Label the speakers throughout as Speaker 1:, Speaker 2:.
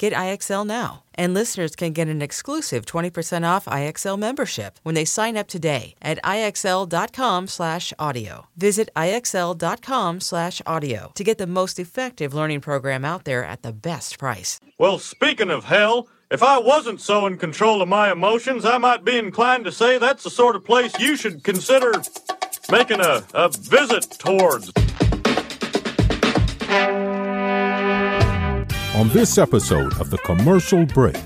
Speaker 1: Get IXL now. And listeners can get an exclusive 20% off IXL membership when they sign up today at IXL.com/audio. Visit IXL.com/audio to get the most effective learning program out there at the best price.
Speaker 2: Well, speaking of hell, if I wasn't so in control of my emotions, I might be inclined to say that's the sort of place you should consider making a, a visit towards.
Speaker 3: On this episode of The Commercial Break,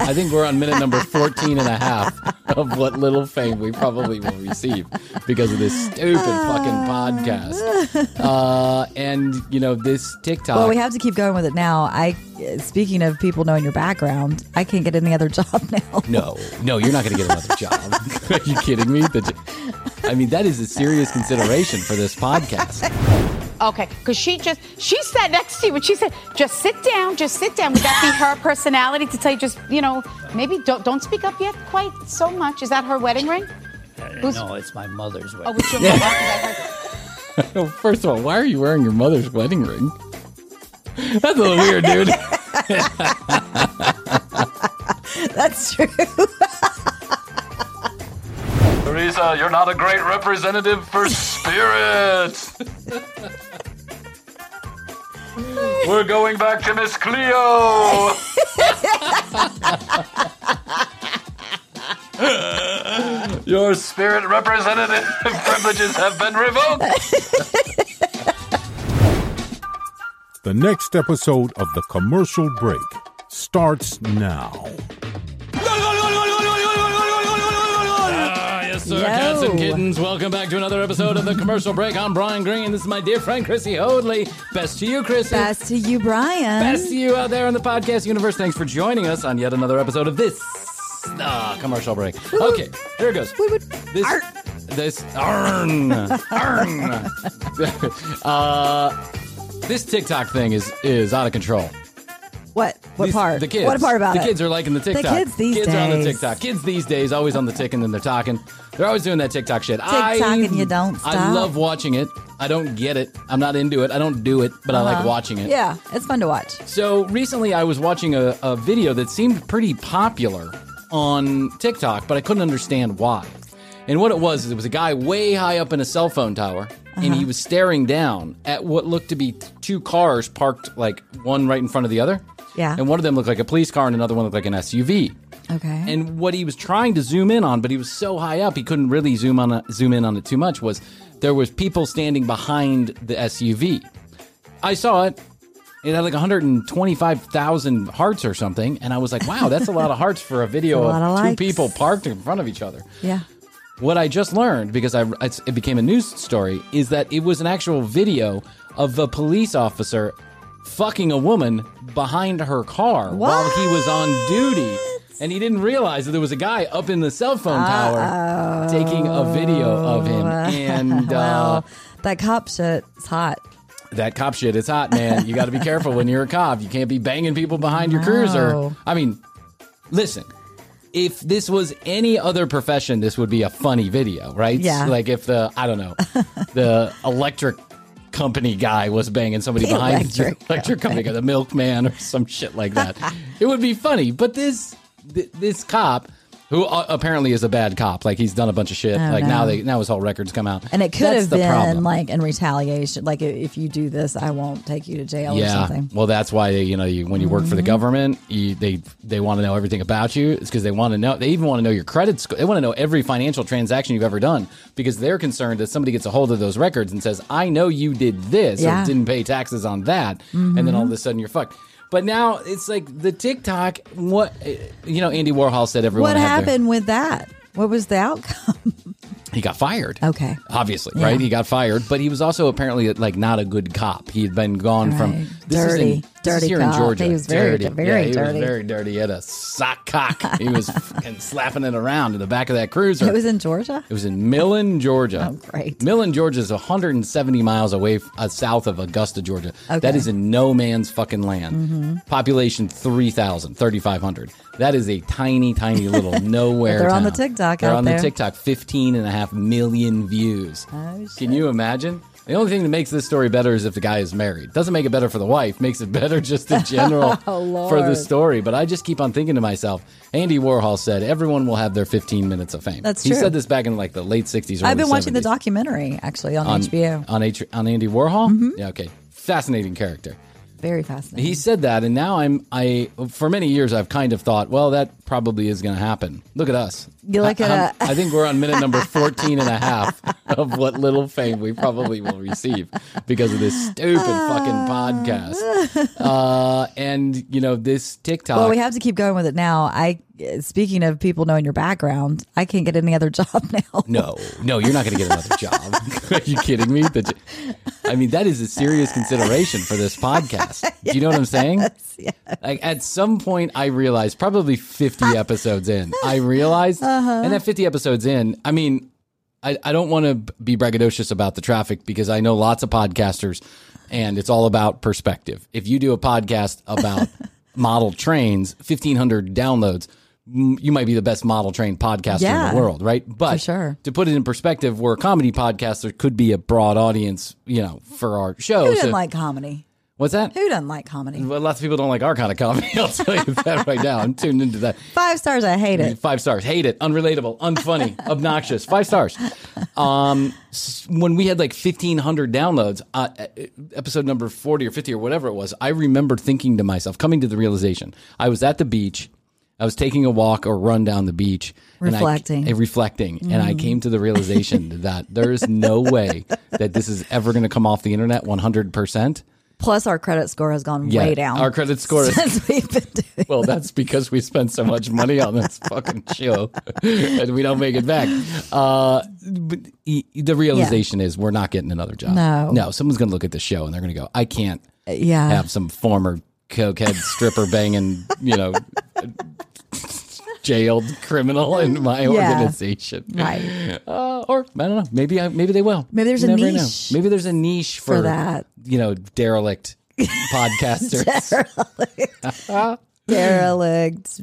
Speaker 4: I think we're on minute number 14 and a half of what little fame we probably will receive because of this stupid fucking podcast. Uh, and, you know, this TikTok.
Speaker 5: Well, we have to keep going with it now. I, speaking of people knowing your background, I can't get any other job now.
Speaker 4: No, no, you're not going to get another job. Are you kidding me? The I mean, that is a serious consideration for this podcast.
Speaker 6: Okay, because she just she sat next to you and she said, "Just sit down, just sit down." Would that be her personality to tell you just you know maybe don't don't speak up yet quite so much? Is that her wedding ring? Uh, Who's-
Speaker 7: no, it's my mother's wedding.
Speaker 6: Oh,
Speaker 7: wedding.
Speaker 6: it's your mother. 'cause I heard-
Speaker 4: First of all, why are you wearing your mother's wedding ring? That's a little weird, dude.
Speaker 5: That's true.
Speaker 8: Teresa, you're not a great representative for spirit. We're going back to Miss Cleo. Your spirit representative privileges have been revoked.
Speaker 3: the next episode of The Commercial Break starts now.
Speaker 4: Sir.
Speaker 5: Yo.
Speaker 4: Cats and kittens, welcome back to another episode of the Commercial Break. I'm Bryan Green. This is my dear friend Krissy Hoadley. Best to you, Krissy.
Speaker 5: Best to you, Bryan.
Speaker 4: Best to you out there in the podcast universe. Thanks for joining us on yet another episode of this ah, commercial break. Okay, here it goes. This, this, arn, arn. uh, this TikTok thing is is out of control.
Speaker 5: What? What
Speaker 4: These-
Speaker 5: part?
Speaker 4: The kids.
Speaker 5: What part about
Speaker 4: the
Speaker 5: it?
Speaker 4: kids are liking the
Speaker 5: The
Speaker 4: TikTok.
Speaker 5: kids these
Speaker 4: are on the
Speaker 5: days.
Speaker 4: TikTok. Kids these days always on the tick and then they're talking. They're always doing that TikTok shit. I,
Speaker 5: TikTok and you don't stop.
Speaker 4: I love watching it. I don't get it. I'm not into it. I don't do it, but I like watching it.
Speaker 5: Uh-huh. Yeah, it's fun to watch.
Speaker 4: So recently, I was watching a, a video that seemed pretty popular on TikTok, but I couldn't understand why. And what it was is it was a guy way high up in a cell phone tower, and
Speaker 5: Uh-huh.
Speaker 4: he was staring down at what looked to be t- two cars parked like one right in front of the other.
Speaker 5: Yeah.
Speaker 4: And one of them looked like a police car, and another one looked like an SUV.
Speaker 5: Okay.
Speaker 4: And what he was trying to zoom in on, but he was so high up he couldn't really zoom on it, zoom in on it too much. Was there was people standing behind the SUV? I saw it. It had like 125,000 hearts or something, and I was like, "Wow, that's a lot of hearts for a video
Speaker 5: a
Speaker 4: of
Speaker 5: of
Speaker 4: two people parked in front of each other."
Speaker 5: yeah.
Speaker 4: What I just learned because I it's, it became a news story is that it was an actual video of a police officer fucking a woman behind her car while he was on duty. And he didn't realize that there was a guy up in the cell phone tower taking a video of him. And uh,
Speaker 5: that cop shit's hot.
Speaker 4: that cop shit is hot, man. You got to be careful when you're a cop. You can't be banging people behind your cruiser. I mean, listen. If this was any other profession, this would be a funny video, right?
Speaker 5: Yeah.
Speaker 4: Like if the I don't know, the electric company guy was banging somebody
Speaker 5: The
Speaker 4: behind
Speaker 5: electric
Speaker 4: the electric company guy, the milkman or some shit like that. it would be funny. But this th- this cop who uh, apparently is a bad cop, like he's done a bunch of shit.
Speaker 5: Oh,
Speaker 4: like now they now his whole records come out,
Speaker 5: And it could
Speaker 4: That's
Speaker 5: have been
Speaker 4: problem.
Speaker 5: like in retaliation, like if you do this, I won't take you to jail or
Speaker 4: yeah.
Speaker 5: something.
Speaker 4: Well, that's why you know you, when you work for the
Speaker 5: Mhm.
Speaker 4: government, you, they they want to know everything about you. It's because they want to know. They even want to know your credit score. They want to know every financial transaction you've ever done because they're concerned that somebody gets a hold of those records and says, "I know you did this
Speaker 5: Yeah.
Speaker 4: or didn't pay taxes on that," and then all of a sudden you're fucked. But now it's like the TikTok. What you know, Andy Warhol said everyone.
Speaker 5: What
Speaker 4: had their-
Speaker 5: happened with that? What was the outcome?
Speaker 4: he got fired.
Speaker 5: Okay.
Speaker 4: Obviously,
Speaker 5: Yeah.
Speaker 4: right? He got fired, but he was also apparently like not a good cop. He had been gone from
Speaker 5: Right.
Speaker 4: this is
Speaker 5: Dirty.
Speaker 4: in, this
Speaker 5: Dirty
Speaker 4: here
Speaker 5: cop.
Speaker 4: in Georgia.
Speaker 5: He was very-
Speaker 4: dirty.
Speaker 5: very
Speaker 4: yeah, he
Speaker 5: dirty.
Speaker 4: was very dirty. He had a sock cock. He was fucking slapping it around in the back of that cruiser.
Speaker 5: It was in Georgia.
Speaker 4: It was in Millen, Georgia.
Speaker 5: Oh, great.
Speaker 4: Millen, Georgia is 170 miles away uh, south of Augusta, Georgia.
Speaker 5: Okay.
Speaker 4: That is in no man's fucking land.
Speaker 5: Mhm.
Speaker 4: Population 3,000, 3,500. That is a tiny, tiny little nowhere.
Speaker 5: They're on the. TikTok
Speaker 4: They're on
Speaker 5: there.
Speaker 4: the TikTok. 15 and a half million views.
Speaker 5: Oh,
Speaker 4: Can you imagine? The only thing that makes this story better is if the guy is married. Doesn't make it better for the wife. Makes it better just in general
Speaker 5: Oh,
Speaker 4: for the story. But I just keep on thinking to myself. Andy Warhol said everyone will have their 15 minutes of fame.
Speaker 5: That's true.
Speaker 4: He said this back in like the late 60s.
Speaker 5: I've been watching the documentary actually on, HBO.
Speaker 4: on H- on Andy Warhol.
Speaker 5: Mm-hmm.
Speaker 4: Yeah, okay, fascinating character.
Speaker 5: Very fascinating.
Speaker 4: He said that, and now I'm I for many years I've kind of thought, well, that probably is going to happen. Look at us.
Speaker 5: You look
Speaker 4: I,
Speaker 5: at
Speaker 4: I think we're on minute number 14 and a half of what little fame we probably will receive because of this stupid fucking podcast. Uh, and you know this TikTok.
Speaker 5: Well, we have to keep going with it now. I speaking of people knowing your background, I can't get any other job now.
Speaker 4: No, no, you're not going to get another job. Are you kidding me? The I mean, that is a serious consideration for this podcast. Do you know what I'm saying? Yes. Like at some point, I realized, probably 50 episodes in, I realized,
Speaker 5: Uh-huh.
Speaker 4: and at 50 episodes in, I mean, I, I don't want to be braggadocious about the traffic because I know lots of podcasters, and it's all about perspective. If you do a podcast about model trains, 1,500 downloads. You might be the best model train podcaster
Speaker 5: Yeah.
Speaker 4: in the world, right? But
Speaker 5: sure.
Speaker 4: to put it in perspective, we're a comedy podcast. There could be a broad audience, you know, for our show.
Speaker 5: Who
Speaker 4: So-
Speaker 5: doesn't like comedy?
Speaker 4: What's that?
Speaker 5: Who doesn't like comedy?
Speaker 4: Well, lots of people don't like our kind of comedy. I'll tell you that right now. I'm tuned into that.
Speaker 5: Five stars. I hate it.
Speaker 4: Five stars. Hate it. Unrelatable. Unfunny. obnoxious. Five stars. Um, when we had like 1,500 downloads, uh, episode number 40 or 50 or whatever it was, I remember thinking to myself, coming to the realization, I was at the beach. I was taking a walk or run down the beach. and I-
Speaker 5: Reflecting.
Speaker 4: uh, reflecting. And I came to the realization that there is no way that this is ever going to come off the internet 100%.
Speaker 5: Plus, our credit score has gone
Speaker 4: Yeah,
Speaker 5: way down.
Speaker 4: our credit score is-
Speaker 5: we've been doing.
Speaker 4: Well, that's because we spend so much money on this fucking show and we don't make it back. Uh, but the realization is we're not getting another job.
Speaker 5: No.
Speaker 4: No, someone's going to look at the show and they're going to go, I can't
Speaker 5: Yeah.
Speaker 4: have some former cokehead stripper banging, you know, jailed criminal in my
Speaker 5: Yeah.
Speaker 4: organization.
Speaker 5: Right.
Speaker 4: Uh, or I don't know. Maybe I, maybe they will.
Speaker 5: Maybe there's
Speaker 4: You
Speaker 5: a niche
Speaker 4: Know. Maybe there's a niche for,
Speaker 5: for that.
Speaker 4: You know, derelict podcasters.
Speaker 5: Derelict. derelict.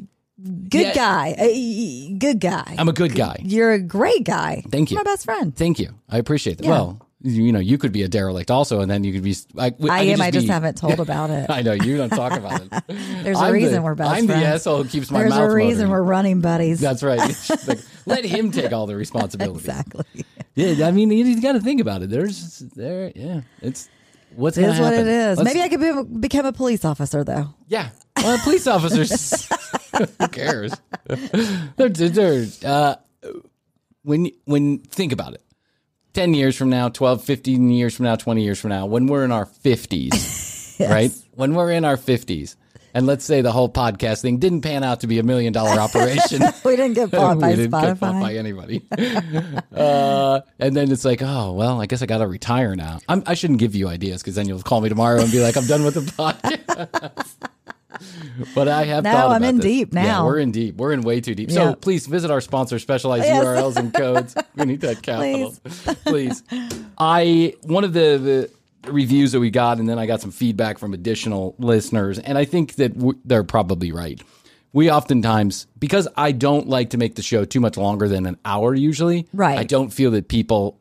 Speaker 5: Good
Speaker 4: Yeah.
Speaker 5: guy. Uh, Good guy.
Speaker 4: I'm a good guy.
Speaker 5: You're a great guy.
Speaker 4: Thank you.
Speaker 5: My best friend.
Speaker 4: Thank you. I appreciate that.
Speaker 5: Yeah.
Speaker 4: Well, you know, you could be a derelict also, and then you could be. I,
Speaker 5: I,
Speaker 4: could
Speaker 5: am. I just
Speaker 4: be-
Speaker 5: haven't told about it.
Speaker 4: I know you don't talk about it.
Speaker 5: There's a
Speaker 4: I'm
Speaker 5: reason
Speaker 4: the-
Speaker 5: we're best
Speaker 4: I'm
Speaker 5: friends.
Speaker 4: the asshole who keeps my
Speaker 5: There's
Speaker 4: mouth.
Speaker 5: a reason
Speaker 4: motoring.
Speaker 5: we're running buddies.
Speaker 4: That's right. Like, let him take all the responsibility.
Speaker 5: exactly.
Speaker 4: Yeah, I mean, you, you got to think about it. There's there. Yeah, it's what's
Speaker 5: It is what it
Speaker 4: happen.
Speaker 5: is.
Speaker 4: Let's-
Speaker 5: Maybe I could be, become a police officer though.
Speaker 4: Yeah. Well, police officers. who cares? they're, they're, uh, when when think about it. 10 years from now, 12, 15 years from now, 20 years from now, when we're in our 50s, right? When we're in our 50s, and let's say the whole podcast thing didn't pan out to be a million dollar operation.
Speaker 5: we didn't get bought by
Speaker 4: we didn't get bought by anybody. uh, and then it's like, oh, well, I guess I got to retire now. I'm, I shouldn't give you ideas because then you'll call me tomorrow and be like, I'm done with the podcast. But I have
Speaker 5: No,
Speaker 4: thought
Speaker 5: I'm in
Speaker 4: this.
Speaker 5: deep
Speaker 4: Yeah,
Speaker 5: now.
Speaker 4: we're in deep. We're in way too deep.
Speaker 5: Yeah.
Speaker 4: So please visit our sponsor, Specialized
Speaker 5: Yes.
Speaker 4: URLs and Codes. We need that capital. Please. I one of the, the reviews that we got, and then I got some feedback from additional listeners, and I think that w- they're probably right. We oftentimes, because I don't like to make the show too much longer than an hour usually,
Speaker 5: Right.
Speaker 4: I don't feel that people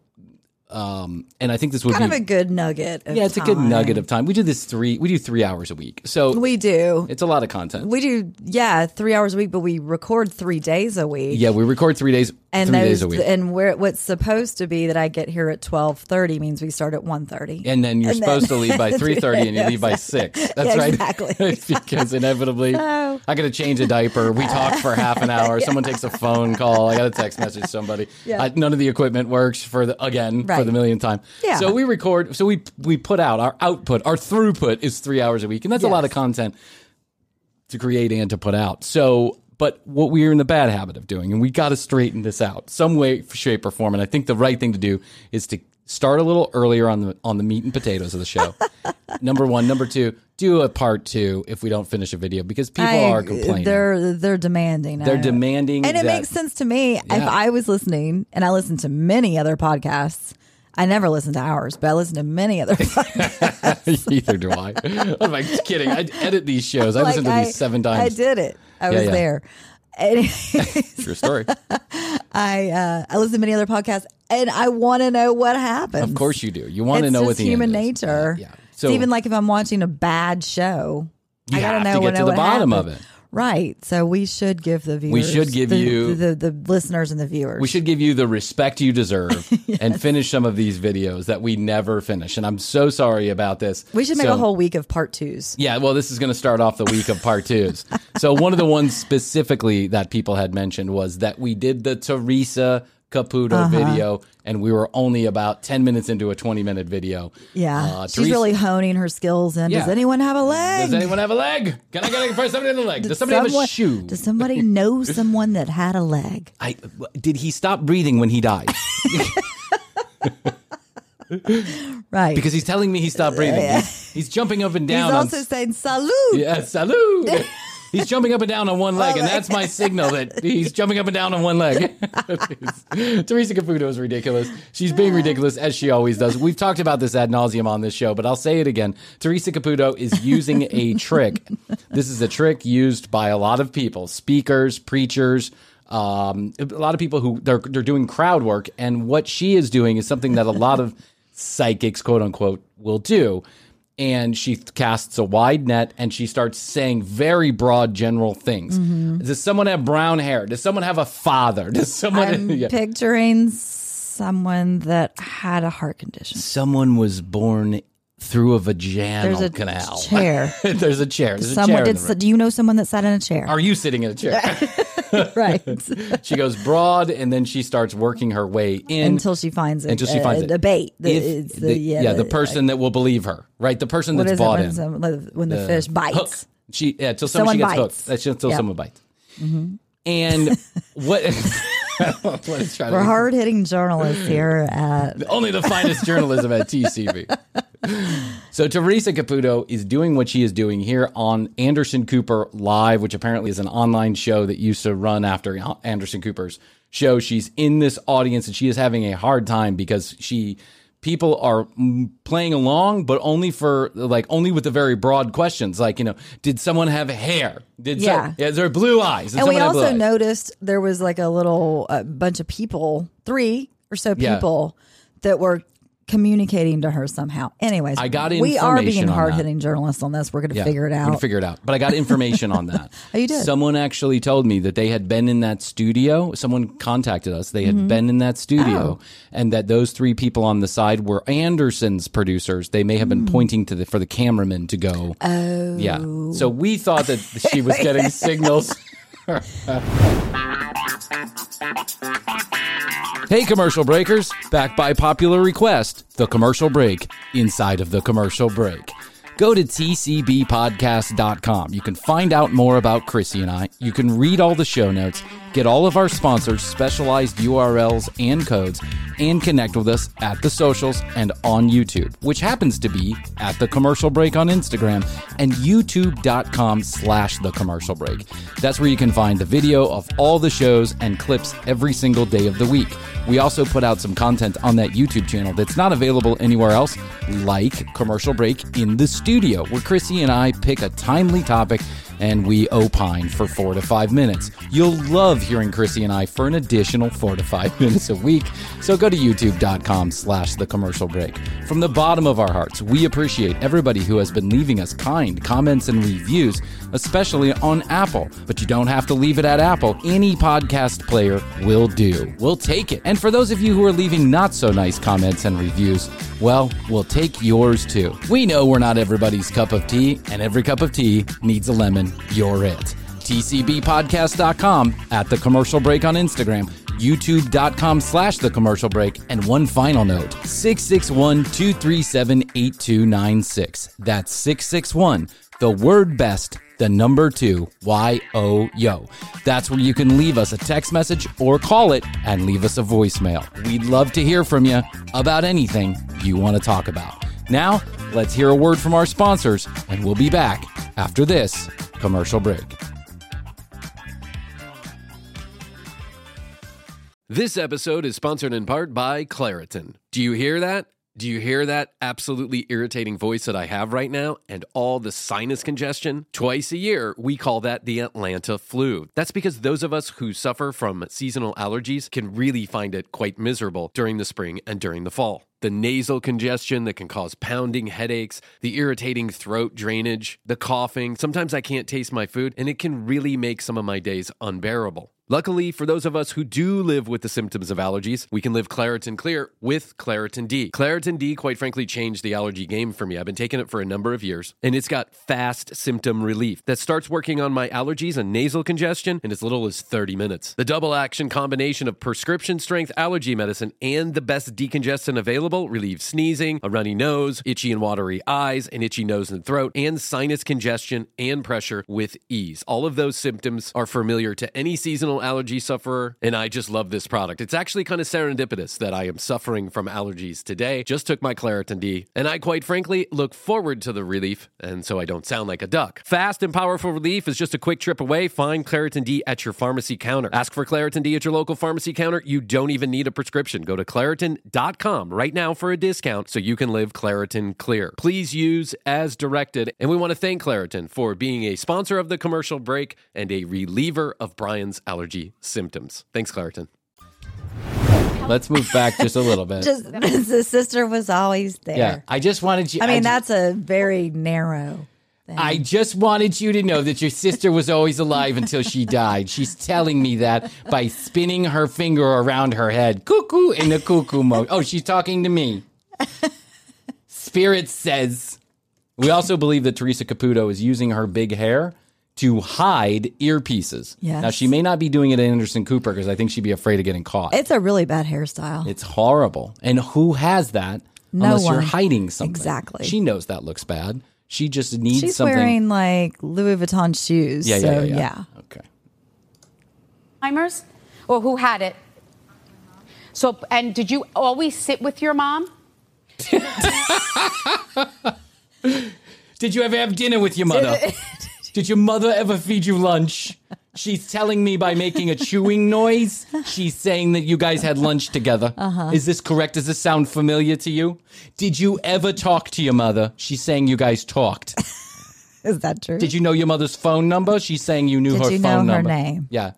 Speaker 4: Um, and I think this would
Speaker 5: Kind
Speaker 4: be
Speaker 5: of a good nugget. Of
Speaker 4: yeah, it's a good nugget of time. We do this three. We do three hours a week, so
Speaker 5: We do.
Speaker 4: it's a lot of content.
Speaker 5: We do, yeah, three hours a week, but we record three days a week.
Speaker 4: yeah, we record three days,
Speaker 5: and
Speaker 4: three
Speaker 5: those,
Speaker 4: days a week,
Speaker 5: and where what's supposed to be that I get here at twelve thirty means we start at one thirty.
Speaker 4: and then you're
Speaker 5: and then-
Speaker 4: supposed to leave by three thirty, and you leave by six. That's
Speaker 5: Yeah,
Speaker 4: right,
Speaker 5: exactly.
Speaker 4: because inevitably, I got to change a diaper. We talk for half an hour. Someone takes a phone call. I got to text message somebody.
Speaker 5: Yeah.
Speaker 4: I- none of the equipment works for the again for the millionth time.
Speaker 5: Yeah.
Speaker 4: So we record. So we we put out our output. Our throughput is three hours a week, and that's a lot of content to create and to put out. So, but what we're in the bad habit of doing, and we got to straighten this out some way, shape, or form. And I think the right thing to do is to start a little earlier on the on the meat and potatoes of the show. number one, number two, do a part two if we don't finish a video because people
Speaker 5: I-
Speaker 4: are complaining.
Speaker 5: They're they're demanding.
Speaker 4: They're demanding
Speaker 5: and it
Speaker 4: that-
Speaker 5: makes sense to me. If I was listening, and I listen to many other podcasts. I never listen to ours, but I listen to many other. podcasts.
Speaker 4: Either do I. What am I kidding? I edit these shows. I
Speaker 5: Like,
Speaker 4: listen to these seven times.
Speaker 5: I did it. I
Speaker 4: Yeah,
Speaker 5: was
Speaker 4: yeah.
Speaker 5: there.
Speaker 4: True story.
Speaker 5: I uh, I listen to many other podcasts, and I want to know what happens.
Speaker 4: Of course you do. You want to know what the
Speaker 5: human
Speaker 4: end is.
Speaker 5: nature.
Speaker 4: Yeah. yeah.
Speaker 5: it's even like if I'm watching a bad show,
Speaker 4: You
Speaker 5: I gotta
Speaker 4: have to
Speaker 5: know
Speaker 4: get to
Speaker 5: know
Speaker 4: the bottom of it.
Speaker 5: Right. So we should give the viewers.
Speaker 4: We should give
Speaker 5: the,
Speaker 4: you-
Speaker 5: the, the, the listeners and the viewers.
Speaker 4: We should give you the respect you deserve and finish some of these videos that we never finish. And I'm so sorry about this.
Speaker 5: We should make
Speaker 4: So-
Speaker 5: a whole week of part twos.
Speaker 4: Yeah, well, this is going to start off the week of part twos. so one of the ones specifically that people had mentioned was that we did the Teresa Caputo
Speaker 5: Uh-huh.
Speaker 4: video, and we were only about 10 minutes into a 20 minute video.
Speaker 5: Yeah.
Speaker 4: Uh,
Speaker 5: She's
Speaker 4: Teresa-
Speaker 5: really honing her skills. And
Speaker 4: Yeah.
Speaker 5: does anyone have a leg?
Speaker 4: Does anyone have a leg? Can I get a, somebody in the leg? Does somebody have a shoe?
Speaker 5: Does somebody know someone that had a leg?
Speaker 4: I, did he stop breathing when he died?
Speaker 5: Right.
Speaker 4: Because he's telling me he stopped breathing.
Speaker 5: Yeah.
Speaker 4: He's, he's jumping up and
Speaker 5: He's
Speaker 4: down. on
Speaker 5: also saying salute.
Speaker 4: Yeah, salute. He's jumping up and down on one leg, and that's my signal that he's jumping up and down on one leg. Teresa Caputo is ridiculous. She's being ridiculous as she always does. We've talked about this ad nauseum on this show, but I'll say it again. Teresa Caputo is using a trick. This is a trick used by a lot of people, speakers, preachers. Um, a lot of people who they're they're doing crowd work, and what she is doing is something that a lot of psychics, quote unquote, will do and she casts a wide net and she starts saying very broad general things.
Speaker 5: Mm-hmm.
Speaker 4: Does someone have brown hair? Does someone have a father? Does someone
Speaker 5: I'm
Speaker 4: yeah.
Speaker 5: picturing someone that had a heart condition.
Speaker 4: someone was born through a vaginal
Speaker 5: There's a
Speaker 4: canal?
Speaker 5: chair.
Speaker 4: There's a chair. There's a
Speaker 5: Someone
Speaker 4: chair in
Speaker 5: did. Do you know someone that sat in a chair?
Speaker 4: Are you sitting in a chair?
Speaker 5: right.
Speaker 4: she goes broad and then she starts working her way in
Speaker 5: Until she finds it.
Speaker 4: until she finds
Speaker 5: a,
Speaker 4: it.
Speaker 5: A bait. The,
Speaker 4: If-
Speaker 5: it's the,
Speaker 4: the-
Speaker 5: yeah,
Speaker 4: the person that will believe her, right? The person that's bought
Speaker 5: when,
Speaker 4: in.
Speaker 5: some, when the fish bites?
Speaker 4: hook. She yeah, till someone,
Speaker 5: Someone
Speaker 4: she gets
Speaker 5: bites.
Speaker 4: hooked. That's until
Speaker 5: Yep.
Speaker 4: someone bites. Mm-hmm. And what? Let's try
Speaker 5: We're hard hitting journalists here at.
Speaker 4: Only the finest journalism at TCB. So Teresa Caputo is doing what she is doing here on Anderson Cooper Live, which apparently is an online show that used to run after Anderson Cooper's show. She's in this audience and she is having a hard time because she people are playing along, but only for like only with the very broad questions, like you know, did someone have hair? Did
Speaker 5: Yeah.
Speaker 4: is there blue eyes? Did
Speaker 5: And we
Speaker 4: someone have blue
Speaker 5: also noticed there was like a little uh, bunch of people, three or so
Speaker 4: Yeah.
Speaker 5: people, that were communicating to her somehow. Anyways,
Speaker 4: I got
Speaker 5: we are being hard hitting journalists on this. We're going to
Speaker 4: Yeah,
Speaker 5: figure it out.
Speaker 4: We're gonna figure it out. But I got information on that.
Speaker 5: Oh, you did?
Speaker 4: Someone actually told me that they had been in that studio. Someone contacted us. They
Speaker 5: Mm-hmm.
Speaker 4: had been in that studio,
Speaker 5: Oh.
Speaker 4: and that those three people on the side were Anderson's producers. They may have been
Speaker 5: Mm.
Speaker 4: pointing to the for the cameraman to go. Oh, yeah. So we thought that she was getting signals. Hey, commercial breakers! Back by popular request, the commercial break inside of the commercial break. Go to tcbpodcast.com. You can find out more about Krissy and I. You can read all the show notes, get all of our sponsors' specialized URLs and codes, and connect with us at the socials and on YouTube, which happens to be at the commercial break on Instagram and youtube.com slash the commercial break. That's where you can find the video of all the shows and clips every single day of the week. We also put out some content on that YouTube channel that's not available anywhere else, like Commercial Break in the Studio, where Krissy and I pick a timely topic and we opine for four to five minutes. You'll love hearing Krissy and I for an additional four to five minutes a week. So go to youtube.com slash the commercial break. From the bottom of our hearts, we appreciate everybody who has been leaving us kind comments and reviews, especially on Apple. But you don't have to leave it at Apple. Any podcast player will do. We'll take it. And for those of you who are leaving not so nice comments and reviews, well, we'll take yours too. We know we're not everybody's cup of tea, and every cup of tea needs a lemon. You're it. TCBpodcast.com at the commercial break on Instagram, youtube.com slash the commercial break, and one final note 661 237 8296. That's 661, the word best, the number two, Y O Yo. That's where you can leave us a text message or call it and leave us a voicemail. We'd love to hear from you about anything you want to talk about. Now, let's hear a word from our sponsors, and we'll be back after this commercial break.
Speaker 7: This episode is sponsored in part by Claritin. Do you hear that? Do you hear that absolutely irritating voice that I have right now and all the sinus congestion? Twice a year, we call that the Atlanta flu. That's because those of us who suffer from seasonal allergies can really find it quite miserable during the spring and during the fall. The nasal congestion that can cause pounding headaches, the irritating throat drainage, the coughing. Sometimes I can't taste my food, and it can really make some of my days unbearable. Luckily, for those of us who do live with the symptoms of allergies, we can live Claritin Clear with Claritin D. Claritin D, quite frankly, changed the allergy game for me. I've been taking it for a number of years, and it's got fast symptom relief that starts working on my allergies and nasal congestion in as little as 30 minutes. The double action combination of prescription strength allergy medicine and the best decongestant available relieves sneezing, a runny nose, itchy and watery eyes, an itchy nose and throat, and sinus congestion and pressure with ease. All of those symptoms are familiar to any seasonal allergy sufferer, and I just love this product. It's actually kind of serendipitous that I am suffering from allergies today. Just took my Claritin D, and I quite frankly look forward to the relief, and so I don't sound like a duck. Fast and powerful relief is just a quick trip away. Find Claritin D at your pharmacy counter. Ask for Claritin D at your local pharmacy counter. You don't even need a prescription. Go to Claritin.com right now for a discount so you can live Claritin clear. Please use as directed, and we want to thank Claritin for being a sponsor of the commercial break and a reliever of Bryan's allergy symptoms. Thanks, Claritin.
Speaker 4: Let's move back just a little bit.
Speaker 5: Just the sister was always there.
Speaker 4: yeah, I just wanted you.
Speaker 5: I mean,
Speaker 4: ju-
Speaker 5: that's a very narrow. Thing.
Speaker 4: I just wanted you to know that your sister was always alive until she died. She's telling me that by spinning her finger around her head, cuckoo in the cuckoo mode. Oh, she's talking to me. Spirit says. We also believe that Teresa Caputo is using her big hair to hide earpieces.
Speaker 5: Yes.
Speaker 4: Now, she may not be doing it at Anderson Cooper because I think she'd be afraid of getting caught.
Speaker 5: it's a really bad hairstyle.
Speaker 4: It's horrible. And who has that
Speaker 5: No
Speaker 4: unless you're hiding something?
Speaker 5: Exactly.
Speaker 4: She knows that looks bad. She just needs
Speaker 5: She's
Speaker 4: something.
Speaker 5: wearing like Louis Vuitton shoes.
Speaker 4: yeah,
Speaker 5: so
Speaker 4: yeah, yeah,
Speaker 5: yeah.
Speaker 4: Okay.
Speaker 6: Alzheimer's, or who had it? So, and did you always sit with your mom?
Speaker 4: Did you ever have dinner with your mother? Did your mother ever feed you lunch? She's telling me by making a chewing noise, she's saying that you guys had lunch together. Uh-huh. Is this correct? Does this sound familiar to you? Did you ever talk to your mother? She's saying you guys talked.
Speaker 5: Is that true?
Speaker 4: Did you know your mother's phone number? She's saying you knew
Speaker 5: Did
Speaker 4: her
Speaker 5: you
Speaker 4: phone
Speaker 5: know her
Speaker 4: number.
Speaker 5: name?
Speaker 4: Yeah.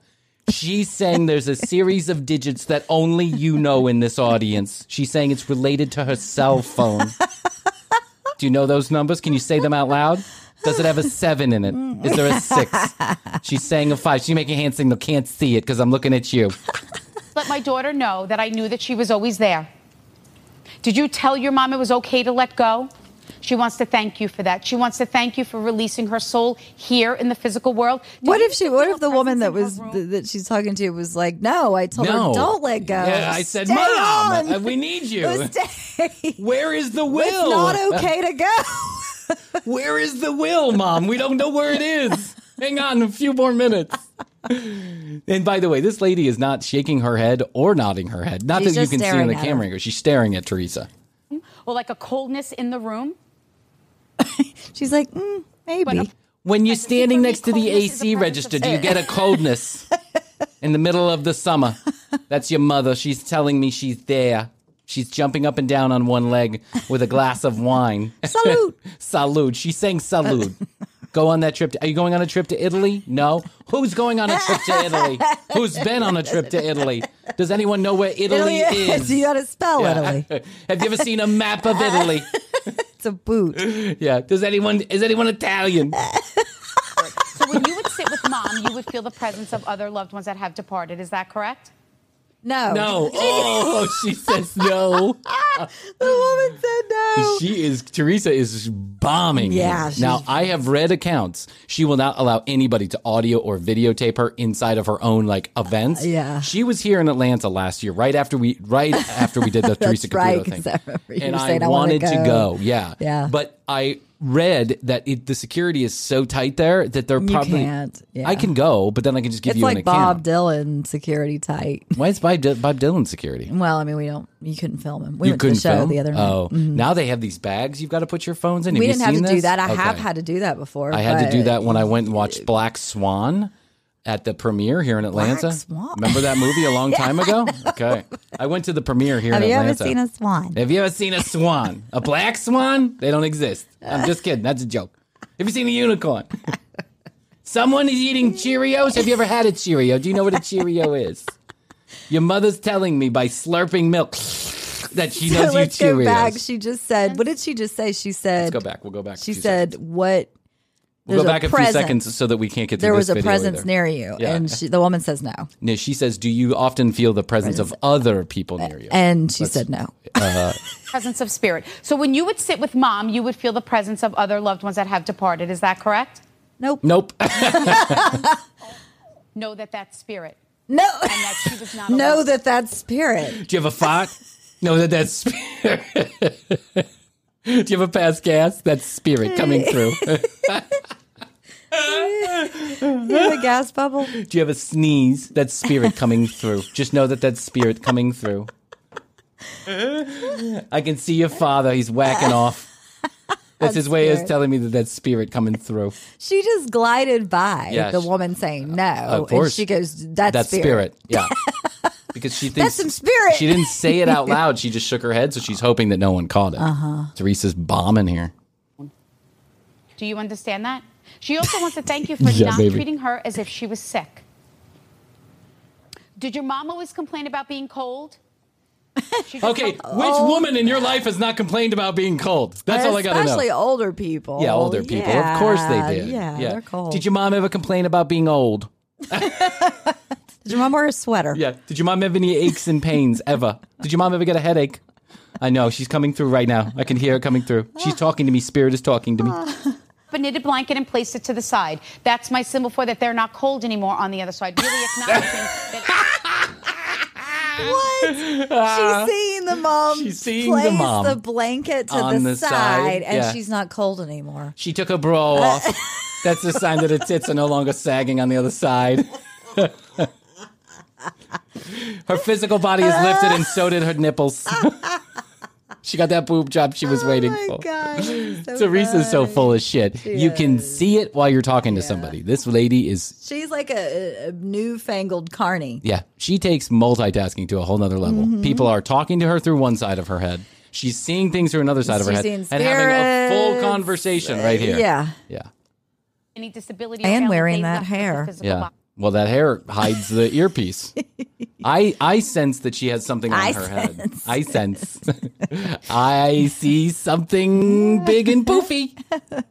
Speaker 4: She's saying there's a series of digits that only you know in this audience. She's saying it's related to her cell phone. Do you know those numbers? Can you say them out loud? Does it have a seven in it? Is there a six? She's saying a five. She's making a hand signal. Can't see it because I'm looking at you.
Speaker 6: Let my daughter know that I knew that she was always there. Did you tell your mom it was okay to let go? She wants to thank you for that. She wants to thank you for releasing her soul here in the physical world. Did
Speaker 5: what if she? What if the woman that was
Speaker 6: in her room?
Speaker 5: th- that she's talking to was like, "No, I told
Speaker 4: No.
Speaker 5: her don't let go."
Speaker 4: Yeah, I said,
Speaker 5: Stay
Speaker 4: Mom,
Speaker 5: on.
Speaker 4: uh, we need you.
Speaker 5: Stay.
Speaker 4: Where is the will?
Speaker 5: It's not okay to go.
Speaker 4: Where is the will, Mom? We don't know where it is. Hang on a few more minutes. And by the way, this lady is not shaking her head or nodding her head. Not
Speaker 5: She's
Speaker 4: that you can see on the camera.
Speaker 5: her.
Speaker 4: She's staring at Teresa.
Speaker 6: Well, like a coldness in the room?
Speaker 5: She's like, mm, maybe.
Speaker 4: When you're standing next to the AC register, do you get a coldness in the middle of the summer? That's your mother. She's telling me she's there. She's jumping up and down on one leg with a glass of wine.
Speaker 5: Salute.
Speaker 4: salute. She's saying salute. Go on that trip. To, are you going on a trip to Italy? No. Who's going on a trip to Italy? Who's been on a trip to Italy? Does anyone know where Italy,
Speaker 5: Italy
Speaker 4: is?
Speaker 5: you got to spell
Speaker 4: Yeah.
Speaker 5: Italy.
Speaker 4: Have you ever seen a map of Italy?
Speaker 5: It's a boot.
Speaker 4: Yeah. Does anyone is anyone Italian?
Speaker 6: So when you would sit with mom, you would feel the presence of other loved ones that have departed. Is that correct?
Speaker 5: No.
Speaker 4: No. Oh, she says no.
Speaker 5: The woman said no.
Speaker 4: She is Teresa is bombing.
Speaker 5: Yeah, she's-
Speaker 4: Now I have read accounts. She will not allow anybody to audio or videotape her inside of her own like events.
Speaker 5: Uh, yeah.
Speaker 4: She was here in Atlanta last year, right after we right after we did the Teresa
Speaker 5: right,
Speaker 4: thing.
Speaker 5: I
Speaker 4: and I
Speaker 5: "I wanna
Speaker 4: wanted to
Speaker 5: go."
Speaker 4: go. Yeah.
Speaker 5: Yeah.
Speaker 4: But I read that it, the security is so tight there that they're probably.
Speaker 5: Yeah.
Speaker 4: I can go, but then I can just give
Speaker 5: It's
Speaker 4: you
Speaker 5: like
Speaker 4: an
Speaker 5: Bob
Speaker 4: account.
Speaker 5: Dylan security tight.
Speaker 4: Why is Bob, Dy- Bob Dylan security?
Speaker 5: Well, I mean, we don't. You couldn't film him. We
Speaker 4: you
Speaker 5: went to
Speaker 4: couldn't
Speaker 5: the show
Speaker 4: film?
Speaker 5: the other night.
Speaker 4: Oh,
Speaker 5: Mhm.
Speaker 4: now they have these bags you've got to put your phones in.
Speaker 5: we
Speaker 4: you
Speaker 5: didn't have to
Speaker 4: seen
Speaker 5: do that. I have had to do that before.
Speaker 4: I had to do that when I went and watched Black Swan at the premiere here in Atlanta. Remember that movie a long time ago? Okay. I went to the premiere here
Speaker 5: Have
Speaker 4: in
Speaker 5: you ever seen a swan?
Speaker 4: Have you ever seen a swan? A black swan? They don't exist. I'm just kidding. That's a joke. Have you seen a unicorn? Someone is eating Cheerios. Have you ever had a Cheerio? Do you know what a Cheerio is? Your mother's telling me by slurping milk that she knows
Speaker 5: so
Speaker 4: you
Speaker 5: let's go back. She just said, "What did she just say?" She said,
Speaker 4: Let's go back. We'll go back. a
Speaker 5: She
Speaker 4: few
Speaker 5: said, "What?"
Speaker 4: We'll go
Speaker 5: there's
Speaker 4: back a, few
Speaker 5: presence.
Speaker 4: seconds so that we can't get through
Speaker 5: There
Speaker 4: this
Speaker 5: was a presence
Speaker 4: either.
Speaker 5: near you,
Speaker 4: Yeah.
Speaker 5: and she, the woman says no,
Speaker 4: No, she says, "Do you often feel the presence of other people near you?"
Speaker 5: and she
Speaker 4: Let's-
Speaker 5: said no.
Speaker 4: Uh,
Speaker 6: Presence of spirit. So when you would sit with mom, you would feel the presence of other loved ones that have departed. Is that correct?
Speaker 5: Nope.
Speaker 4: nope.
Speaker 6: Know that that's spirit.
Speaker 5: No,
Speaker 6: And that she was not
Speaker 5: know
Speaker 6: alone.
Speaker 5: that that's spirit.
Speaker 4: Do you have a thought? no, that that's spirit. Do you have a past gas? That's spirit coming through.
Speaker 5: You have a gas bubble.
Speaker 4: Do you have a sneeze? That's spirit coming through. Just know that that's spirit coming through. I can see your father. He's whacking off. That's, his way of telling me that that's spirit coming through.
Speaker 5: She just glided by the woman saying no,
Speaker 4: Of
Speaker 5: and
Speaker 4: course.
Speaker 5: she goes, "That's,
Speaker 4: That's spirit. Yeah. Because she thinks
Speaker 5: some spirit.
Speaker 4: She didn't say it out loud. She just shook her head, so she's hoping that no one caught it. Uh-huh. Teresa's bombing here.
Speaker 6: Do you understand that? She also wants to thank you for
Speaker 4: Yeah,
Speaker 6: not
Speaker 4: baby.
Speaker 6: treating her as if she was sick. Did your mom always complain about being cold?
Speaker 4: Okay,
Speaker 6: told-
Speaker 4: which woman in your life has not complained about being cold? That's all I got to know.
Speaker 5: Especially older people.
Speaker 4: Yeah, older people. of course they
Speaker 5: Yeah,
Speaker 4: did.
Speaker 5: Yeah, they're cold.
Speaker 4: Did your mom ever complain about being old?
Speaker 5: Did your mom wear a sweater?
Speaker 4: Yeah. Did your mom have any aches and pains ever? Did your mom ever get a headache? I know she's coming through right now. I can hear her coming through. She's talking to me. Spirit is talking to me.
Speaker 6: a knitted blanket and placed it to the side. That's my symbol for that they're not cold anymore on the other side. Really acknowledging that.
Speaker 5: What? she's ah. seeing the mom.
Speaker 4: She's seeing the mom
Speaker 5: the blanket to
Speaker 4: on
Speaker 5: the,
Speaker 4: the
Speaker 5: side,
Speaker 4: side,
Speaker 5: and
Speaker 4: yeah.
Speaker 5: she's not cold anymore.
Speaker 4: She took her bra off. That's a sign that her tits are no longer sagging on the other side. Her physical body is lifted, and so did her nipples. she got that boob job she was waiting
Speaker 5: Oh my
Speaker 4: for.
Speaker 5: God, so
Speaker 4: Teresa's so full of shit. you can see it while you're talking to somebody. This lady is,
Speaker 5: She's like a, a newfangled carny.
Speaker 4: yeah, she takes multitasking to a whole nother level.
Speaker 5: Mhm.
Speaker 4: People are talking to her through one side of her head. She's seeing things through another side of her head and having a full conversation right here.
Speaker 5: Yeah.
Speaker 4: Yeah.
Speaker 6: Any disability
Speaker 5: And wearing that
Speaker 6: left with the
Speaker 5: hair.
Speaker 4: Yeah.
Speaker 6: body.
Speaker 4: Well, that hair hides the earpiece. I I sense that she has something on
Speaker 5: I
Speaker 4: her head. I sense. I see something big and poofy.